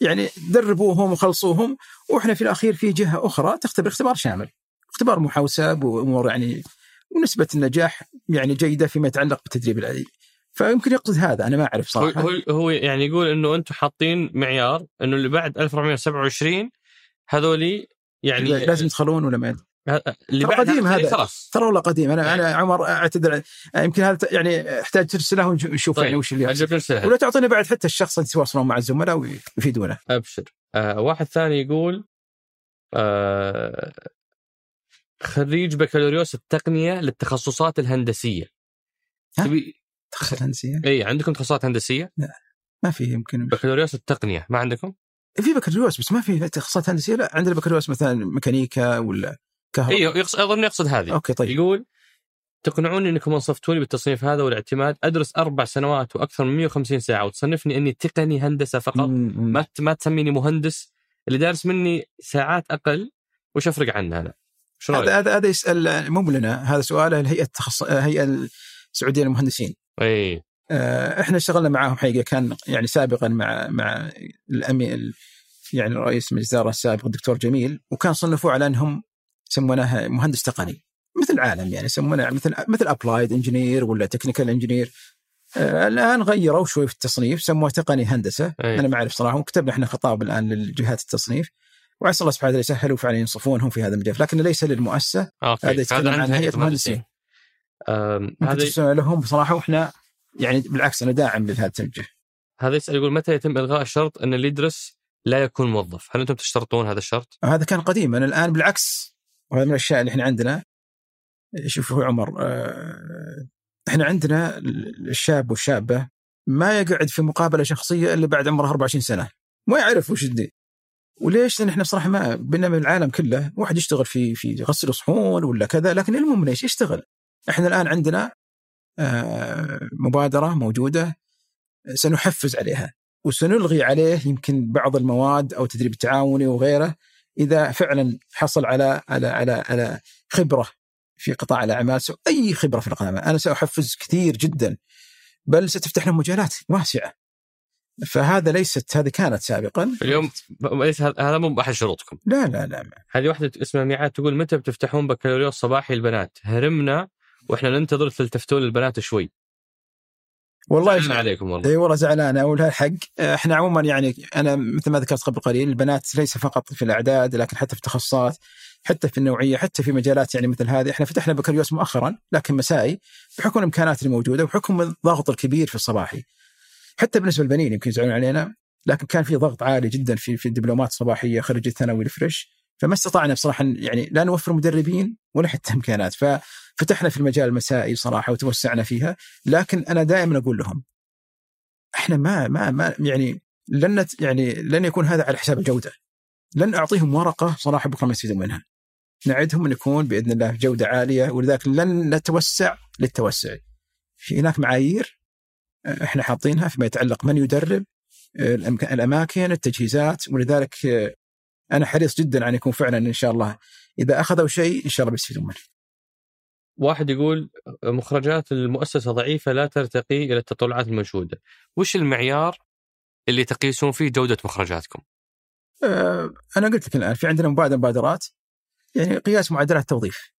يعني دربوهم وخلصوهم وإحنا في الأخير في جهة أخرى تختبر اختبار شامل. اختبار محوسب وامور يعني ونسبه النجاح يعني جيدة فيما يتعلق بالتدريب العلمي فيمكن يقصد هذا أنا ما أعرف صراحة. هو هو يعني يقول إنه أنتم حاطين معيار إنه اللي بعد 1427 هذولي يعني لازم يدخلون ولا ما اللي بعد قديم هذا. خلاص. ترى والله قديم. أنا أنا عمر أعتذر. يمكن هذا يعني احتاج ترسله ونشوف طيب. يعني وش اللي ولا تعطيني بعد حتى الشخص اللي يتواصلون مع الزملاء ويفيدونه. أبشر. آه واحد ثاني يقول آه خريج بكالوريوس التقنية للتخصصات الهندسية. ها؟ تبي تخصصات هندسية؟ اي عندكم تخصصات هندسية؟ ما في يمكن. بكالوريوس التقنية. ما عندكم؟ في بكالوريوس بس ما في تخصصات هندسية لا عندنا بكالوريوس مثلا ميكانيكا ولا كهرباء. اي يقصد أظن يقصد هذه. okay طيب. يقول تقنعوني إنكم أنصفتوني بالتصنيف هذا والاعتماد أدرس أربع سنوات وأكثر من 150 ساعة وتصنفني إني تقني هندسة فقط. ما ما تسميني مهندس. اللي دارس مني ساعات أقل وش أفرق عنه أنا؟ إيش رأيك؟ هذا هذا هذا يسأل مو لنا هذا سؤاله الهيئه التخص... الهيئه السعودية للمهندسين. اي إحنا اشتغلنا معاهم حقيقة كان يعني سابقا مع مع الامي ال- يعني رئيس مجلس الاداره السابق الدكتور جميل وكان صنفوه على إنهم يسمونها مهندس تقني مثل العالم يعني يسمونه مثل مثل applied engineer ولا technical engineer الآن غيروا شوي في التصنيف سموه تقني هندسة. أي. أنا ما أعرف صراحة وكتبنا إحنا خطاب الآن للجهات التصنيف. وعسى الله سبحانه وتعالى يسهل وفعلا ينصفونهم في هذا المجال لكن ليس للمؤسسة. okay. هذا يتكلم عن هيئة مهندسين. هذا لهم بصراحه وإحنا يعني بالعكس أنا داعم لهذا التوجه هذا يسأل يقول متى يتم إلغاء الشرط أن اللي يدرس لا يكون موظف؟ هل أنتم تشترطون هذا الشرط؟ هذا كان قديما الآن بالعكس وهذا من الأشياء اللي إحنا عندنا شوف هو عمر آه، إحنا عندنا الشاب والشابة ما يقعد في مقابلة شخصية إلا بعد عمره 24 سنة ما يعرف وش الدين وليش؟ لأن إحنا بصراحة ما بينما العالم كله واحد يشتغل في في غسل صحون ولا كذا لكن المهم ليش يشتغل؟ إحنا الآن عندنا مبادرة موجودة سنحفز عليها وسنلغي عليه يمكن بعض المواد أو التدريب التعاوني وغيره إذا فعلا حصل على على على على خبرة في قطاع الأعمال أي خبرة في القطاع الأعمال. أنا سأحفز كثير جدا بل ستفتح لهم مجالات واسعة فهذا ليست هذه كانت سابقا اليوم ليس هذا هذا مو احد شروطكم لا لا لا هذه واحدة اسمها ميعاد تقول متى بتفتحون بكالوريوس صباحي البنات؟ هرمنا وإحنا ننتظر تلتفتون البنات شوي. والله زعلنا عليكم والله. إي والله زعلان. أقول الحق إحنا عموما يعني أنا مثل ما ذكرت قبل قليل البنات ليس فقط في الأعداد لكن حتى في التخصصات حتى في النوعية حتى في مجالات يعني مثل هذه. إحنا فتحنا بكالوريوس مؤخرا لكن مسائي بحكم الإمكانات الموجودة وبحكم الضغط الكبير في الصباحي. حتى بالنسبة للبنين يمكن يزعلون علينا لكن كان في ضغط عالي جدا في في الدبلومات الصباحية خريج الثانوي الفريش. فما استطعنا بصراحة يعني لا نوفر مدربين ولا حتى إمكانات. ففتحنا في المجال المسائي صراحة وتوسعنا فيها. لكن أنا دائما أقول لهم إحنا ما ما ما يعني لن يعني لن يكون هذا على حساب الجودة. لن أعطيهم ورقة صراحة بكرة ما يستفيدون منها. نعدهم أن يكون بإذن الله جودة عالية ولذلك لن نتوسع للتوسع. في هناك معايير آه، إحنا حاطينها فيما يتعلق من يدرب آه، الأماكن التجهيزات ولذلك آه، أنا حريص جدا أن يكون فعلا إن شاء الله. إذا أخذوا شيء إن شاء الله بيستفيدون منه واحد يقول مخرجات المؤسسة ضعيفة لا ترتقي إلى التطلعات المنشودة. وش المعيار اللي تقيسون فيه جودة مخرجاتكم؟ آه، أنا قلت لك الآن في عندنا مبادره مبادرات يعني قياس معدلات التوظيف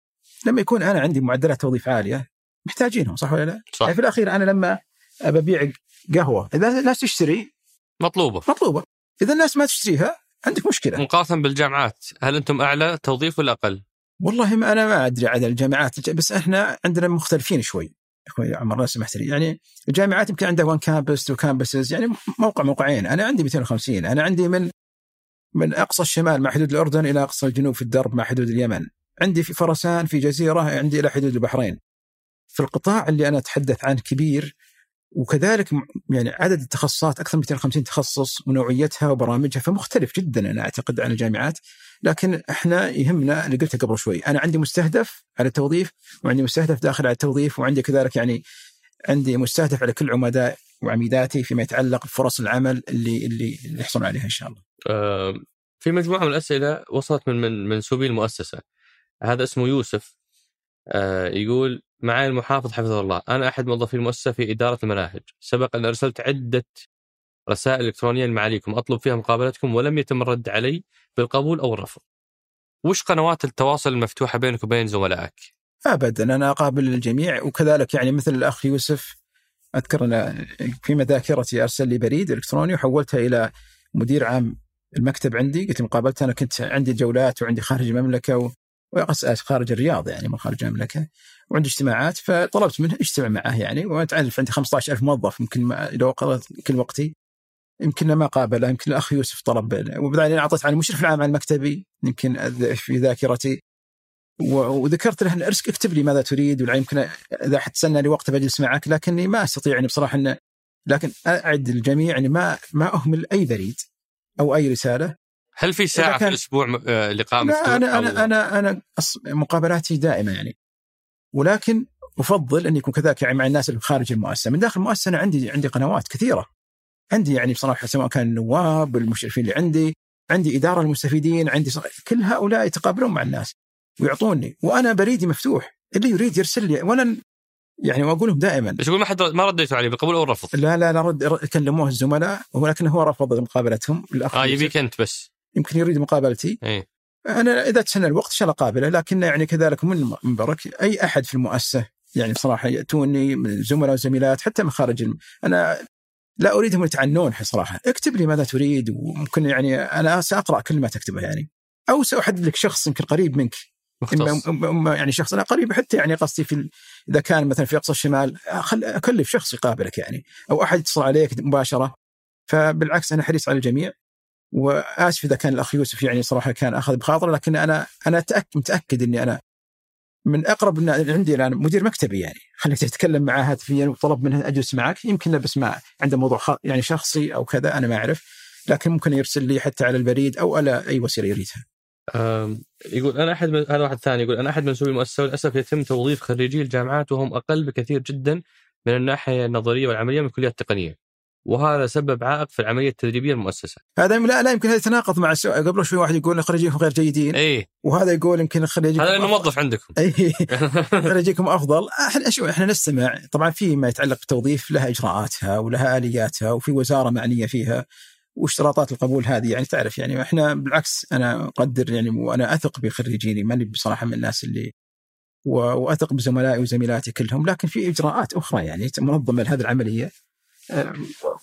لما يكون أنا عندي معدلات توظيف عالية محتاجينهم صح ولا لا؟ صح. يعني في الأخير أنا لما أبيع قهوة إذا الناس تشتري مطلوبة. مطلوبة. إذا الناس ما تشتريها عندك مشكلة. مقارنه بالجامعات. هل أنتم أعلى توظيف ولا أقل؟ والله ما أنا ما أدري عدد الجامعات بس إحنا عندنا مختلفين شوي. أخوي عمر لو سمحت لي. يعني الجامعات يمكن عندها one campus two campuses يعني موقع موقعين. أنا عندي 250 أنا عندي من من أقصى الشمال مع حدود الأردن إلى أقصى الجنوب في الدرب مع حدود اليمن. عندي في فرسان في جزيرة عندي إلى حدود البحرين. في القطاع اللي أنا أتحدث عنه كبير وكذلك يعني عدد التخصصات أكثر من 250 تخصص ونوعيتها وبرامجها فمختلف جدا أنا أعتقد عن الجامعات لكن إحنا يهمنا اللي قلته قبل شوي. أنا عندي مستهدف على التوظيف وعندي مستهدف داخل على التوظيف وعندي كذلك يعني عندي مستهدف على كل عمداء وعميداتي فيما يتعلق بفرص العمل اللي اللي, يحصلون عليها إن شاء الله. آه، في مجموعة من الأسئلة وصلت من من منسوبي المؤسسة. هذا اسمه يوسف. آه، يقول معي المحافظ حفظه الله. أنا أحد موظفي المؤسسة في إدارة المناهج. سبق أن أرسلت عدة رسائل إلكترونية لمعاليكم. أطلب فيها مقابلتكم ولم يتم الرد علي بالقبول أو الرفض. وش قنوات التواصل المفتوحة بينك وبين زملائك؟ ابدا. أنا أقابل الجميع وكذلك يعني مثل الأخ يوسف أذكر أنا في ذاكرتي أرسل لي بريد إلكتروني وحولتها إلى مدير عام المكتب عندي. قلت مقابلته أنا كنت عندي جولات وعندي خارج المملكة و... خارج الرياض يعني من خارج المملكة. وعندي اجتماعات فطلبت منه اجتمع معه يعني وانت عارف عندي 15000 موظف يمكن لو كل وقتي. يمكن ما قابله يمكن الاخ يوسف طلب وبعدين أعطيت عن المشرف العام على المكتبي يمكن في ذاكرتي. وذكرت له ارسك اكتب لي ماذا تريد ولا يمكن إذا حتسنى لي وقت بجلس معك لكني ما أستطيع يعني بصراحة انه لكن أعد الجميع يعني ما ما أهمل أي بريد أو أي رسالة. هل في ساعة في الأسبوع آه، لقاء مفتوح؟ أنا أنا أنا أنا مقابلاتي دائمة يعني ولكن أفضل أن يكون كذلك يعني مع الناس اللي خارج المؤسسة، من داخل المؤسسة أنا عندي عندي قنوات كثيرة. عندي يعني بصراحة سواء كان النواب المشرفين اللي عندي، عندي إدارة المستفيدين، عندي صراحة كل هؤلاء يتقابلون مع الناس ويعطوني وأنا بريدي مفتوح، اللي يريد يرسل لي وأنا يعني واقول لهم دائما بس يقول ما حد ما رديتوا عليه بالقبول أو الرفض؟ لا لا لا رد كلموه الزملاء ولكن هو رفض مقابلتهم آه يبيك أنت بس يمكن يريد مقابلتي. إيه. أنا إذا تسنى الوقت إن شاء الله قابله لكن يعني كذلك من منبرك أي أحد في المؤسسة يعني بصراحه يأتوني من زملاء وزميلات حتى من خارج الم... أنا لا اريدهم يتعنون صراحة. اكتب لي ماذا تريد وممكن يعني أنا ساقرا كل ما تكتبه يعني. أو سأحدد لك شخص يمكن قريب منك. مختص. إما يعني شخص أنا قريب حتى يعني قصدي في إذا كان مثلا في أقصى الشمال أكلف شخص يقابلك يعني أو أحد يتصل عليك مباشرة. فبالعكس أنا حريص على الجميع. وآسف إذا كان الأخ يوسف يعني صراحة كان أخذ بخاطره لكن أنا أنا متأكد إني أنا من أقرب عندي الآن مدير مكتبي يعني خليك تتكلم معاه هاتفيا وطلب منه أجلس معك يمكن بس ما عنده موضوع يعني شخصي أو كذا أنا ما أعرف لكن ممكن يرسل لي حتى على البريد أو على أي وسيلة يريدها. يقول أنا أحد هذا واحد ثاني يقول أنا أحد منسوبي المؤسسة وللأسف يتم توظيف خريجي الجامعات وهم أقل بكثير جدا من الناحية النظرية والعملية من الكليات التقنية. وهذا سبب عائق في العملية التدريبية للمؤسسه. هذا لا لا يمكن هذا يتناقض مع السؤال قبل شوي واحد يقول خريجيكم غير جيدين. اي وهذا يقول يمكن خريجيكم هذا لأنه موظف عندكم. اي خريجيكم أفضل. إحنا شو إحنا نستمع. طبعا في ما يتعلق بالتوظيف لها إجراءاتها ولها آلياتها وفي وزارة معنية فيها واشتراطات القبول هذه. يعني تعرف يعني إحنا بالعكس أنا أقدر يعني وأنا أثق بخريجيني. ماني بصراحة من الناس اللي وأثق بزملائي وزميلاتي كلهم. لكن في إجراءات أخرى يعني منظمة لهذه العملية.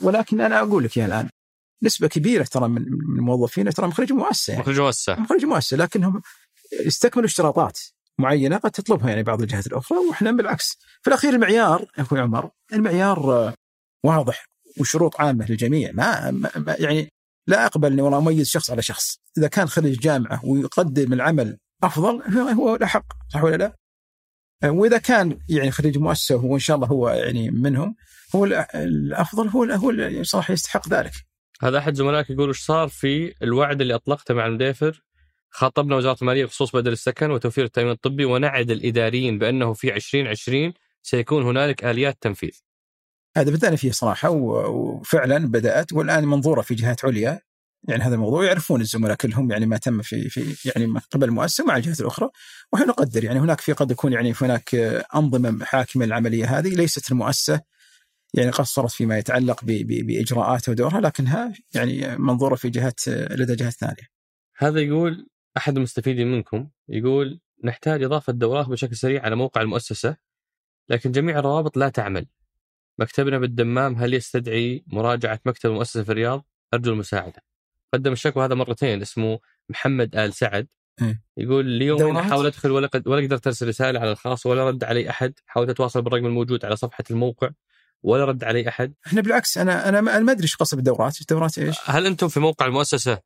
ولكن أنا أقول لك يا الآن نسبة كبيرة ترى من الموظفين ترى مخرج مؤسسه يعني. مخرج مؤسسه مخرج مؤسسه لكنهم يستكملوا اشتراطات معينة قد تطلبها يعني بعض الجهات الأخرى وإحنا بالعكس في الأخير المعيار أخوي عمر المعيار واضح وشروط عامة للجميع ما, ما يعني لا اقبل اني والله أميز شخص على شخص إذا كان خريج جامعة ويقدم العمل أفضل هو له حق صح ولا لا؟ وإذا كان يعني خريج مؤسسة وان شاء الله هو يعني منهم هو الأفضل هو هو صراحة يستحق ذلك. هذا أحد زملائك يقول إيش صار في الوعد اللي أطلقته مع المديفر خاطبنا وزارة المالية بخصوص بدل السكن وتوفير التأمين الطبي ونعد الإداريين بأنه في 2020 سيكون هنالك آليات تنفيذ. هذا بدأنا فيه صراحة وفعلا بدأت والآن منظورة في جهات عليا يعني هذا الموضوع يعرفون الزملاء كلهم يعني ما تم في في يعني قبل المؤسسة مع الجهات الأخرى ونحن نقدر يعني هناك في قد يكون يعني هناك أنظمة حاكمه للعمليه هذه ليست المؤسسة يعني قصرت فيما يتعلق باجراءاتها ودورها لكنها يعني منظورة في جهات لدى جهات ثانية. هذا يقول أحد المستفيدين منكم يقول نحتاج إضافة دورات بشكل سريع على موقع المؤسسة لكن جميع الروابط لا تعمل مكتبنا بالدمام هل يستدعي مراجعة مكتب المؤسسة في الرياض؟ أرجو المساعدة قدم الشكوى هذا مرتين اسمه محمد آل سعد إيه. يقول اليوم أنا دورات؟ حاول أدخل ولا قد ولا قدرت أرسل رسالة على الخاص ولا رد علي أحد حاولت أتواصل بالرقم الموجود على صفحة الموقع ولا رد علي أحد إحنا بالعكس أنا أنا ما أدري إيش قصد بالدورات، الدورات إيش؟ هل أنتم في موقع المؤسسة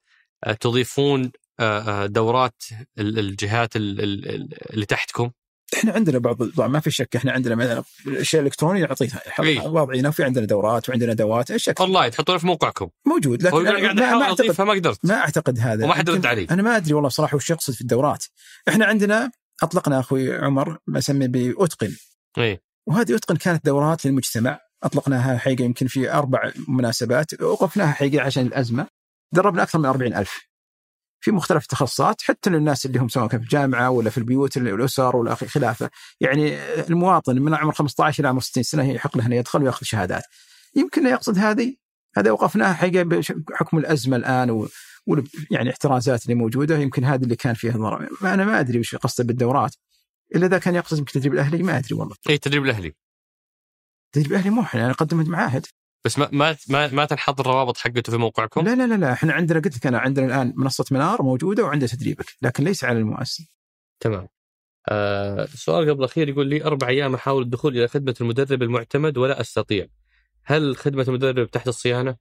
آه، تضيفون آه، آه، دورات ال- الجهات ال- ال- ال- اللي تحتكم؟ إحنا عندنا بعض طبعا ما في شك إحنا عندنا مثلا الاشياء الالكترونيه نعطيها. إيه. واضعينها وفي عندنا دورات وعندنا أدوات اشياء اونلاين تحطونه في موقعكم. موجود لكن أنا قاعد ما, ما اعتقد أضيفها ما قدرت. ما أعتقد هذا. وما حد رد علي. أنا ما أدري والله صراحة وش يقصد في الدورات. إحنا عندنا أطلقنا أخوي عمر ما اسميه بأتقن. إيه. وهذه أتقن كانت دورات للمجتمع. أطلقناها حقيقة يمكن في أربع مناسبات. وقفناها حقيقة عشان الأزمة. دربنا أكثر من 40 ألف. في مختلف التخصصات حتى للناس اللي هم سواء كان في الجامعة ولا في البيوت الأسر ولا خلافة. يعني المواطن من عمر 15 إلى عمر 60 سنة يحق له انه يدخل ويأخذ شهادات. يمكن يقصد هذه. هذا وقفناها حقيقه بحكم الأزمة الآن و يعني احترازات اللي موجودة. يمكن هذا اللي كان فيها ضرر. ما أنا ما أدري وش قصده بالدورات. إلا إذا كان يقصد يمكن التدريب الأهلي ما أدري والله. إيه التدريب الأهلي. التدريب الأهلي مو إحنا يعني قدمت معاهد. بس ما ما ما, ما تنحط الروابط حقته في موقعكم؟ لا لا لا لا إحنا عندنا قلت لك أنا عندنا الآن منصة منار موجودة وعندها تدريبك لكن ليس على المؤسسة تمام. آه سؤال قبل الأخير يقول لي أربع أيام أحاول الدخول إلى خدمة المدرب المعتمد ولا أستطيع. هل خدمة المدرب تحت الصيانة؟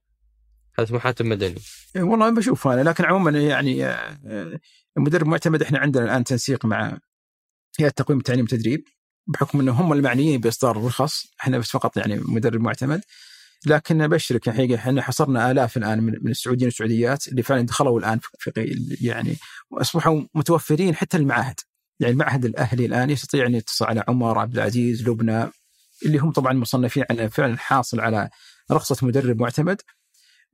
هذا اسمه حاتم مدني. إيه والله بشوف أنا لكن عموما يعني آه، المدرب معتمد إحنا عندنا الآن تنسيق مع هيئة تقويم التعليم والتدريب بحكم انه هم المعنيين بإصدار الرخص إحنا بس فقط يعني مدرب معتمد لكن أبشرك الحقيقة إحنا حصرنا آلاف الآن من السعوديين والسعوديات اللي فعلا دخلوا الآن في يعني واصبحوا متوفرين حتى المعاهد. يعني المعهد الأهلي الآن يستطيع أن يتصل على عمر عبد العزيز لبنى اللي هم طبعا مصنفين على فعلا حاصل على رخصة مدرب معتمد.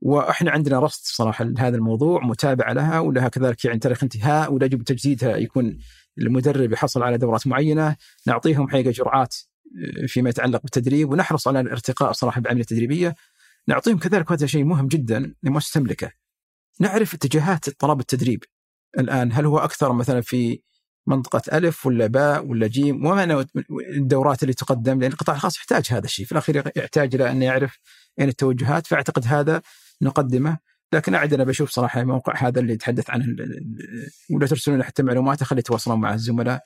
وإحنا عندنا رصد صراحة لهذا الموضوع متابعة لها ولها كذلك يعني تاريخ انتهاء ولا يجب تجديدها يكون المدرب يحصل على دورات معينة. نعطيهم حقيقة جرعات فيما يتعلق بالتدريب ونحرص على الارتقاء صراحة بالعملية التدريبيه نعطيهم كذلك هذا شيء مهم جدا لمؤسسه تملكه نعرف اتجاهات طلب التدريب. الآن هل هو أكثر مثلا في منطقة ألف ولا باء ولا جيم؟ وما الدورات اللي تقدم؟ لأن القطاع الخاص يحتاج هذا الشيء. في الأخير يحتاج إلى أن يعرف أين التوجهات فأعتقد هذا نقدمه. لكن أعد أنا بشوف صراحة الموقع هذا اللي يتحدث عنه ولا ترسلون حتى معلومات خلي يتواصلون مع الزملاء.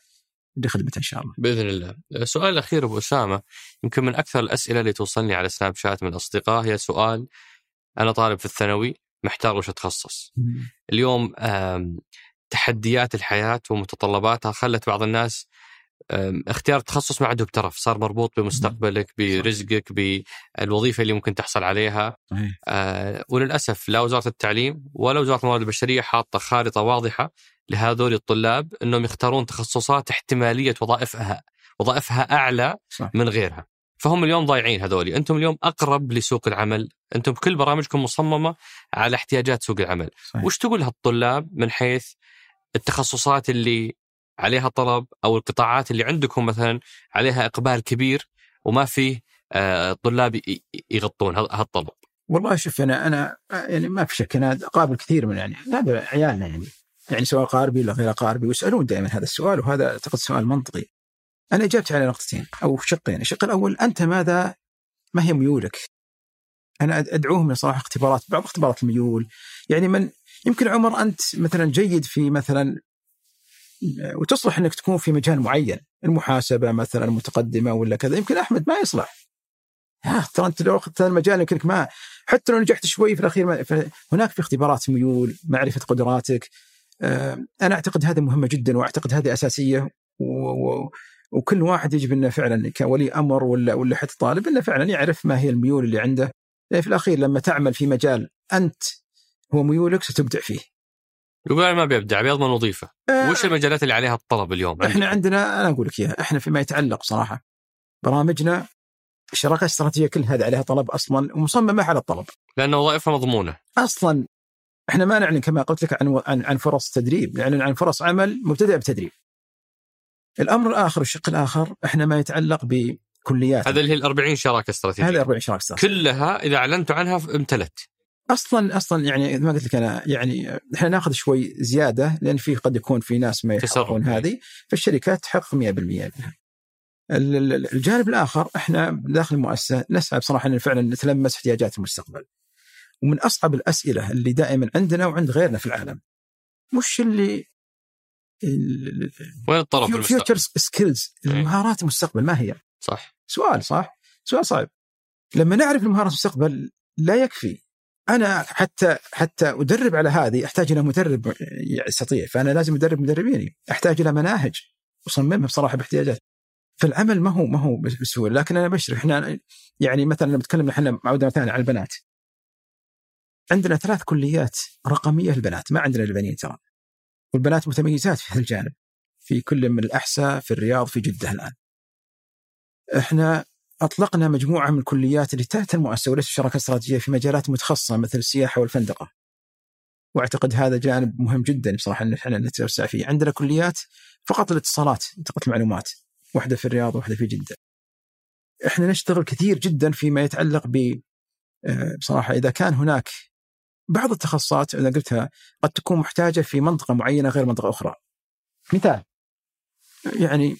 لخدمته إن شاء الله بإذن الله. السؤال الأخير أبو أسامة يمكن من أكثر الأسئلة اللي توصلني على سناب شات من الاصدقاء هي سؤال أنا طالب في الثانوي محتار وش أتخصص. اليوم تحديات الحياة ومتطلباتها خلت بعض الناس اختيار التخصص ما عنده بترف صار مربوط بمستقبلك برزقك بالوظيفة اللي ممكن تحصل عليها صحيح. آه وللأسف لا وزارة التعليم ولا وزارة الموارد البشرية حاطة خارطة واضحة لهذول الطلاب إنهم يختارون تخصصات احتمالية وظائفها وظائفها أعلى صح. من غيرها. فهم اليوم ضايعين هذولي، أنتم اليوم أقرب لسوق العمل، أنتم كل برامجكم مصممة على احتياجات سوق العمل. صحيح. وش تقول لهالطلاب من حيث التخصصات اللي عليها طلب أو القطاعات اللي عندكم مثلا عليها إقبال كبير وما فيه آه، طلاب يغطون هال- هالطلب. والله شوف أنا أنا يعني ما في شك أنا أقابل كثير من يعني هذا عيالنا يعني يعني سواء قاربي ولا غير قاربي ويسالون دائما هذا السؤال وهذا أعتقد سؤال منطقي. أنا اجابتي على نقطتين أو شقين، الشق الأول أنت ماذا ما هي ميولك؟ أنا أدعوهم لصراحة اختبارات بعض اختبارات الميول يعني من يمكن عمر أنت مثلا جيد في مثلا وتصلح إنك تكون في مجال معين المحاسبة مثلا متقدمه ولا كذا يمكن أحمد ما يصلح. ترى أنت لو أخذت هذا المجال يمكنك ما حتى لو نجحت شوي في الأخير ما هناك في اختبارات ميول معرفة قدراتك. آه، أنا أعتقد هذه مهمة جدا وأعتقد هذه أساسية و... و... وكل واحد يجب إنه فعلا كولي أمر ولا ولا حتى طالب إنه فعلا يعرف ما هي الميول اللي عنده. لأن في الأخير لما تعمل في مجال أنت هو ميولك ستبدع فيه. يقول أنا ما بيبدع بيضمن وظيفة. آه، وش المجالات اللي عليها الطلب اليوم؟ إحنا عندنا أنا أقول لك إياها إحنا فيما يتعلق صراحة برامجنا الشراكه الاستراتيجيه كل هذه عليها طلب أصلا ومصممة على الطلب لأن وظائفها مضمونة. أصلا إحنا ما نعلن كما قلت لك عن عن, عن فرص تدريب نعلن عن فرص عمل مبتدئة بتدريب الأمر الآخر الشق الآخر إحنا ما يتعلق بكليات هذا اللي هي ال 40 شراكة استراتيجية. هذه 40 شراكة استراتيجية كلها إذا أعلنتوا عنها امتلت. أصلا أصلا يعني ما قلت لك أنا يعني إحنا ناخذ شوي زيادة لأن في قد يكون في ناس ما يحققون هذه فالشركات تحقق 100% منها. الجانب الآخر إحنا داخل المؤسسة نسعى بصراحة إن فعلا نتلمس احتياجات المستقبل. ومن أصعب الأسئلة اللي دائما عندنا وعند غيرنا في العالم وش اللي وين الطرف فيوتشر سكيلز المهارات المستقبل ما هي؟ صح سؤال صح؟ سؤال صعب لما نعرف المهارات المستقبل لا يكفي أنا حتى حتى أدرب على هذه أحتاج إلى مدرب يستطيع فأنا لازم أدرب مدربيني أحتاج إلى مناهج أصممها بصراحة باحتياجات فالعمل ما هو ما هو بسهولة لكن أنا بشرح إحنا يعني مثلا لما نتكلم إحنا عودة مثلا على البنات. عندنا ثلاث كليات رقمية للبنات ما عندنا البنين ترى. والبنات متميزات في هذا الجانب في كل من الأحساء في الرياض في جدة الآن. إحنا أطلقنا مجموعة من الكليات اللي تحت المؤسسه وليس شراكه استراتيجيه في مجالات متخصصة مثل السياحة والفندقة. وأعتقد هذا جانب مهم جدا بصراحة إن إحنا نتوسع فيه، عندنا كليات فقط الاتصالات منطقه المعلومات، واحدة في الرياض وواحدة في جدة. إحنا نشتغل كثير جدا فيما يتعلق ب آه، بصراحة إذا كان هناك بعض التخصصات أنا قلتها قد تكون محتاجة في منطقة معينة غير منطقة أخرى. مثال يعني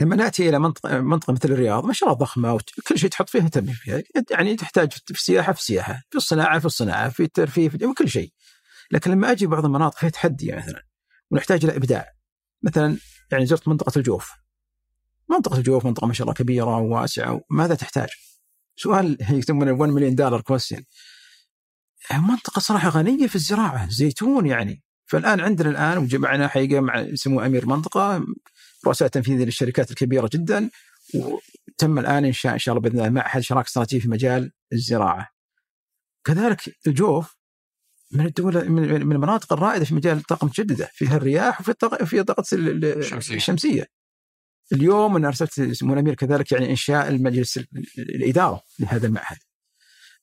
لما نأتي إلى منطقه منطقة مثل الرياض ما شاء الله ضخمة وكل شيء تحط فيها تنمي فيها. يعني تحتاج في السياحة في السياحة في الصناعة في الصناعة في الترفيه في كل شيء. لكن لما أجي بعض المناطق فيها تحدي مثلا ونحتاج إلى إبداع. مثلا يعني زرت منطقة الجوف. منطقة الجوف منطقة ما شاء الله كبيرة وواسعة ماذا تحتاج؟ سؤال يسمونه 1 مليون دولار كويستشن منطقة صراحة غنية في الزراعة زيتون يعني. فالآن عندنا الآن وجمعنا حقيقة مع يسموه أمير منطقة رؤساء تنفيذي للشركات الكبيرة جدا وتم الآن انشاء إن شاء الله بإذن الله معهد شراكة استراتيجيه في مجال الزراعة. كذلك الجوف من الدول من المناطق الرائدة في مجال الطاقه المتجدده فيها الرياح وفي الطاقة في الطاقه الشمسية. الشمسية. اليوم أنا أرسلت سمو الأمير كذلك يعني إنشاء المجلس الإدارة لهذا المعهد.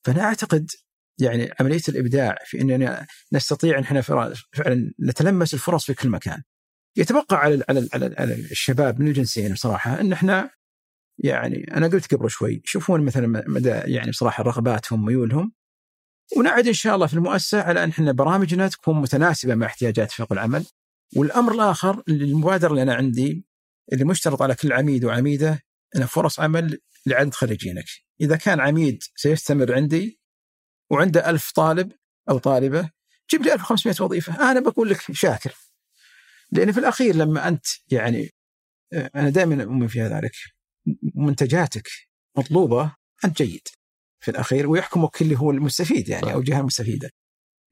فأنا أعتقد يعني عملية الإبداع في إننا نستطيع إن إحنا فعلا نتلمس الفرص في كل مكان. يتبقى على على على, الشباب من الجنسين بصراحة إن إحنا يعني أنا قلت قبل شوي يشوفون مثلا مدى يعني بصراحة رغباتهم ميولهم. ونعد إن شاء الله في المؤسسة على إن إحنا برامجنا تكون متناسبة مع احتياجات فريق العمل. والأمر الآخر المبادرة اللي أنا عندي اللي مشترط على كل عميد وعميدة ان فرص عمل لعدد خريجينك. إذا كان عميد سيستمر عندي وعنده ألف طالب أو طالبة جيب لي 1500 وظيفة أنا بقول لك شاكر. لأن في الأخير لما أنت يعني آه، أنا دائما أؤمن في ذلك. منتجاتك مطلوبة أنت جيد في الأخير ويحكمك اللي هو المستفيد يعني أو الجهه المستفيده.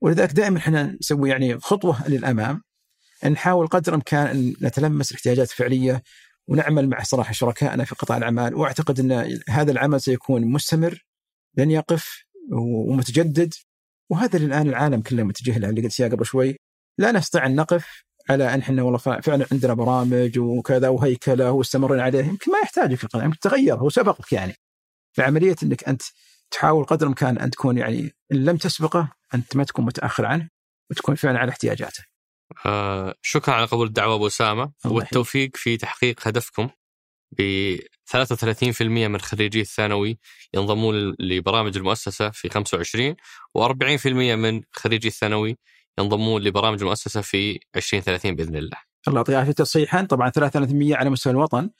ولذلك دائما إحنا نسوي يعني خطوة للأمام نحاول قدر الإمكان إن نتلمس الاحتياجات الفعلية ونعمل مع صراحة شركائنا في قطاع الأعمال. وأعتقد إن هذا العمل سيكون مستمر لن يقف ومتجدد. وهذا اللي الان العالم كله متجه له اللي قلت قبل شوي. لا نستطيع أن نقف على أن إحنا والله فعلا عندنا برامج وكذا وهيكلة واستمرنا عليه يمكن ما يحتاج في القناه يمكن تغير هو سبقك يعني. في عمليه إنك أنت تحاول قدر الإمكان أن تكون يعني إن لم تسبقه أنت ما تكون متأخر عنه وتكون فعلا على احتياجاته. آه شكرا على قبول الدعوة أبو أسامة. والتوفيق في تحقيق هدفكم ب 33% من خريجي الثانوي ينضمون لبرامج المؤسسة في 25 و40% من خريجي الثانوي ينضمون لبرامج المؤسسه في 2030 بإذن الله. الله يعطيك العافية. تصحيحا طبعا 3300 على مستوى الوطن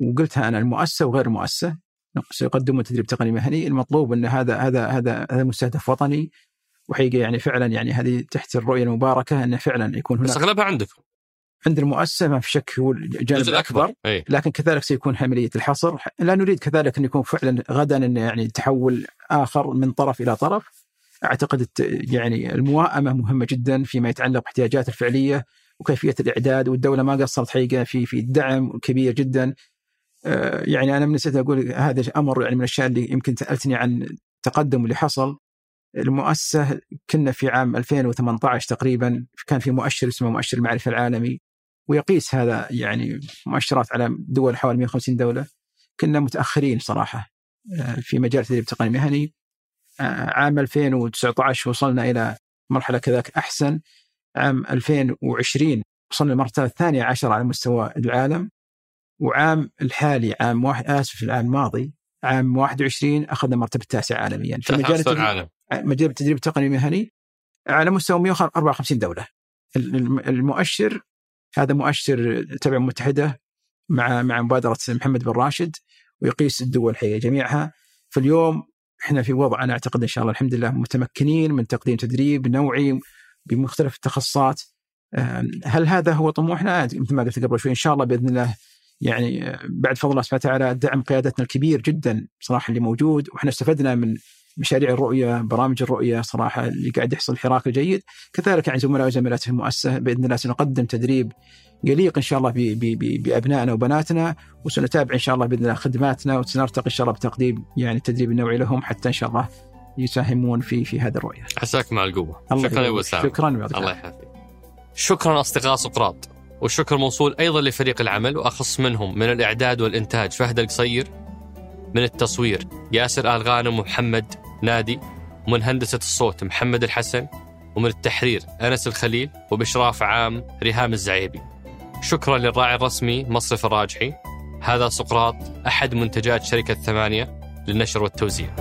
وقلتها أنا المؤسسة وغير المؤسسه سيقدمون تدريب تقني مهني. المطلوب أن هذا هذا هذا هذا مستهدف وطني. وحقيقة يعني فعلا يعني هذه تحت الرؤية المباركة انه فعلا يكون هناك بس اغلبها عندكم. عند المؤسسة ما في شك هو الجانب الأكبر. أي. لكن كذلك سيكون عمليه الحصر. لا نريد كذلك أن يكون فعلا غدا يعني تحول آخر من طرف إلى طرف. أعتقد يعني المواءمه مهمة جدا فيما يتعلق باحتياجات الفعلية وكيفية الإعداد والدولة ما قصرت حقيقة في في الدعم كبير جدا. آه، يعني أنا من نسيت أقول هذا أمر يعني من الأشياء اللي يمكن سألتني عن التقدم اللي حصل. المؤسسة كنا في عام 2018 تقريبا كان في مؤشر اسمه مؤشر المعرفة العالمي ويقيس هذا يعني مؤشرات على دول حوالي 150 دولة. كنا متأخرين صراحة آه، في مجال التدريب التقني المهني. عام 2019 وصلنا إلى مرحلة كذلك أحسن. عام 2020 وصلنا للمرتبه الثانية عشر على مستوى العالم. وعام الحالي عام واحد آسف العام الماضي عام 21 أخذنا المرتبه التاسعه عالميا. في مجال العالم مجال التدريب التقني المهني على مستوى 154 دولة. المؤشر هذا مؤشر تبع المتحده مع مع مبادرة محمد بن راشد ويقيس الدول الحقيقة جميعها. فاليوم إحنا في وضع أنا أعتقد إن شاء الله الحمد لله متمكنين من تقديم تدريب نوعي بمختلف التخصصات هل هذا هو طموحنا؟ مثل ما قلت قبل شوي إن شاء الله بإذن الله يعني بعد فضل الله سبحانه وتعالى دعم قيادتنا الكبير جدا صراحة اللي موجود وإحنا استفدنا من مشاريع الرؤية برامج الرؤية صراحة اللي قاعد يحصل حراك جيد كذلك يعني زملاء وزميلات في المؤسسه بإذن الله سنقدم تدريب يليق إن شاء الله بأبنائنا وبناتنا وسنتابع إن شاء الله بإذن الله خدماتنا وسنرتقي إن شاء الله بتقديم يعني التدريب النوعي لهم حتى إن شاء الله يساهمون في في هذه الرؤية. عساك مع القوة. شكرا يا وسام. شكرا الله يحفظك. شكرا أصدقاء سقراط والشكر موصول أيضا لفريق العمل وأخص منهم من الإعداد والإنتاج فهد القصير من التصوير ياسر آل غانم ومحمد نادي ومن هندسة الصوت محمد الحسن ومن التحرير أنس الخليل وبإشراف عام ريهام الزعيبي. شكرا للراعي الرسمي مصرف الراجحي هذا سقراط أحد منتجات شركة ثمانية للنشر والتوزيع.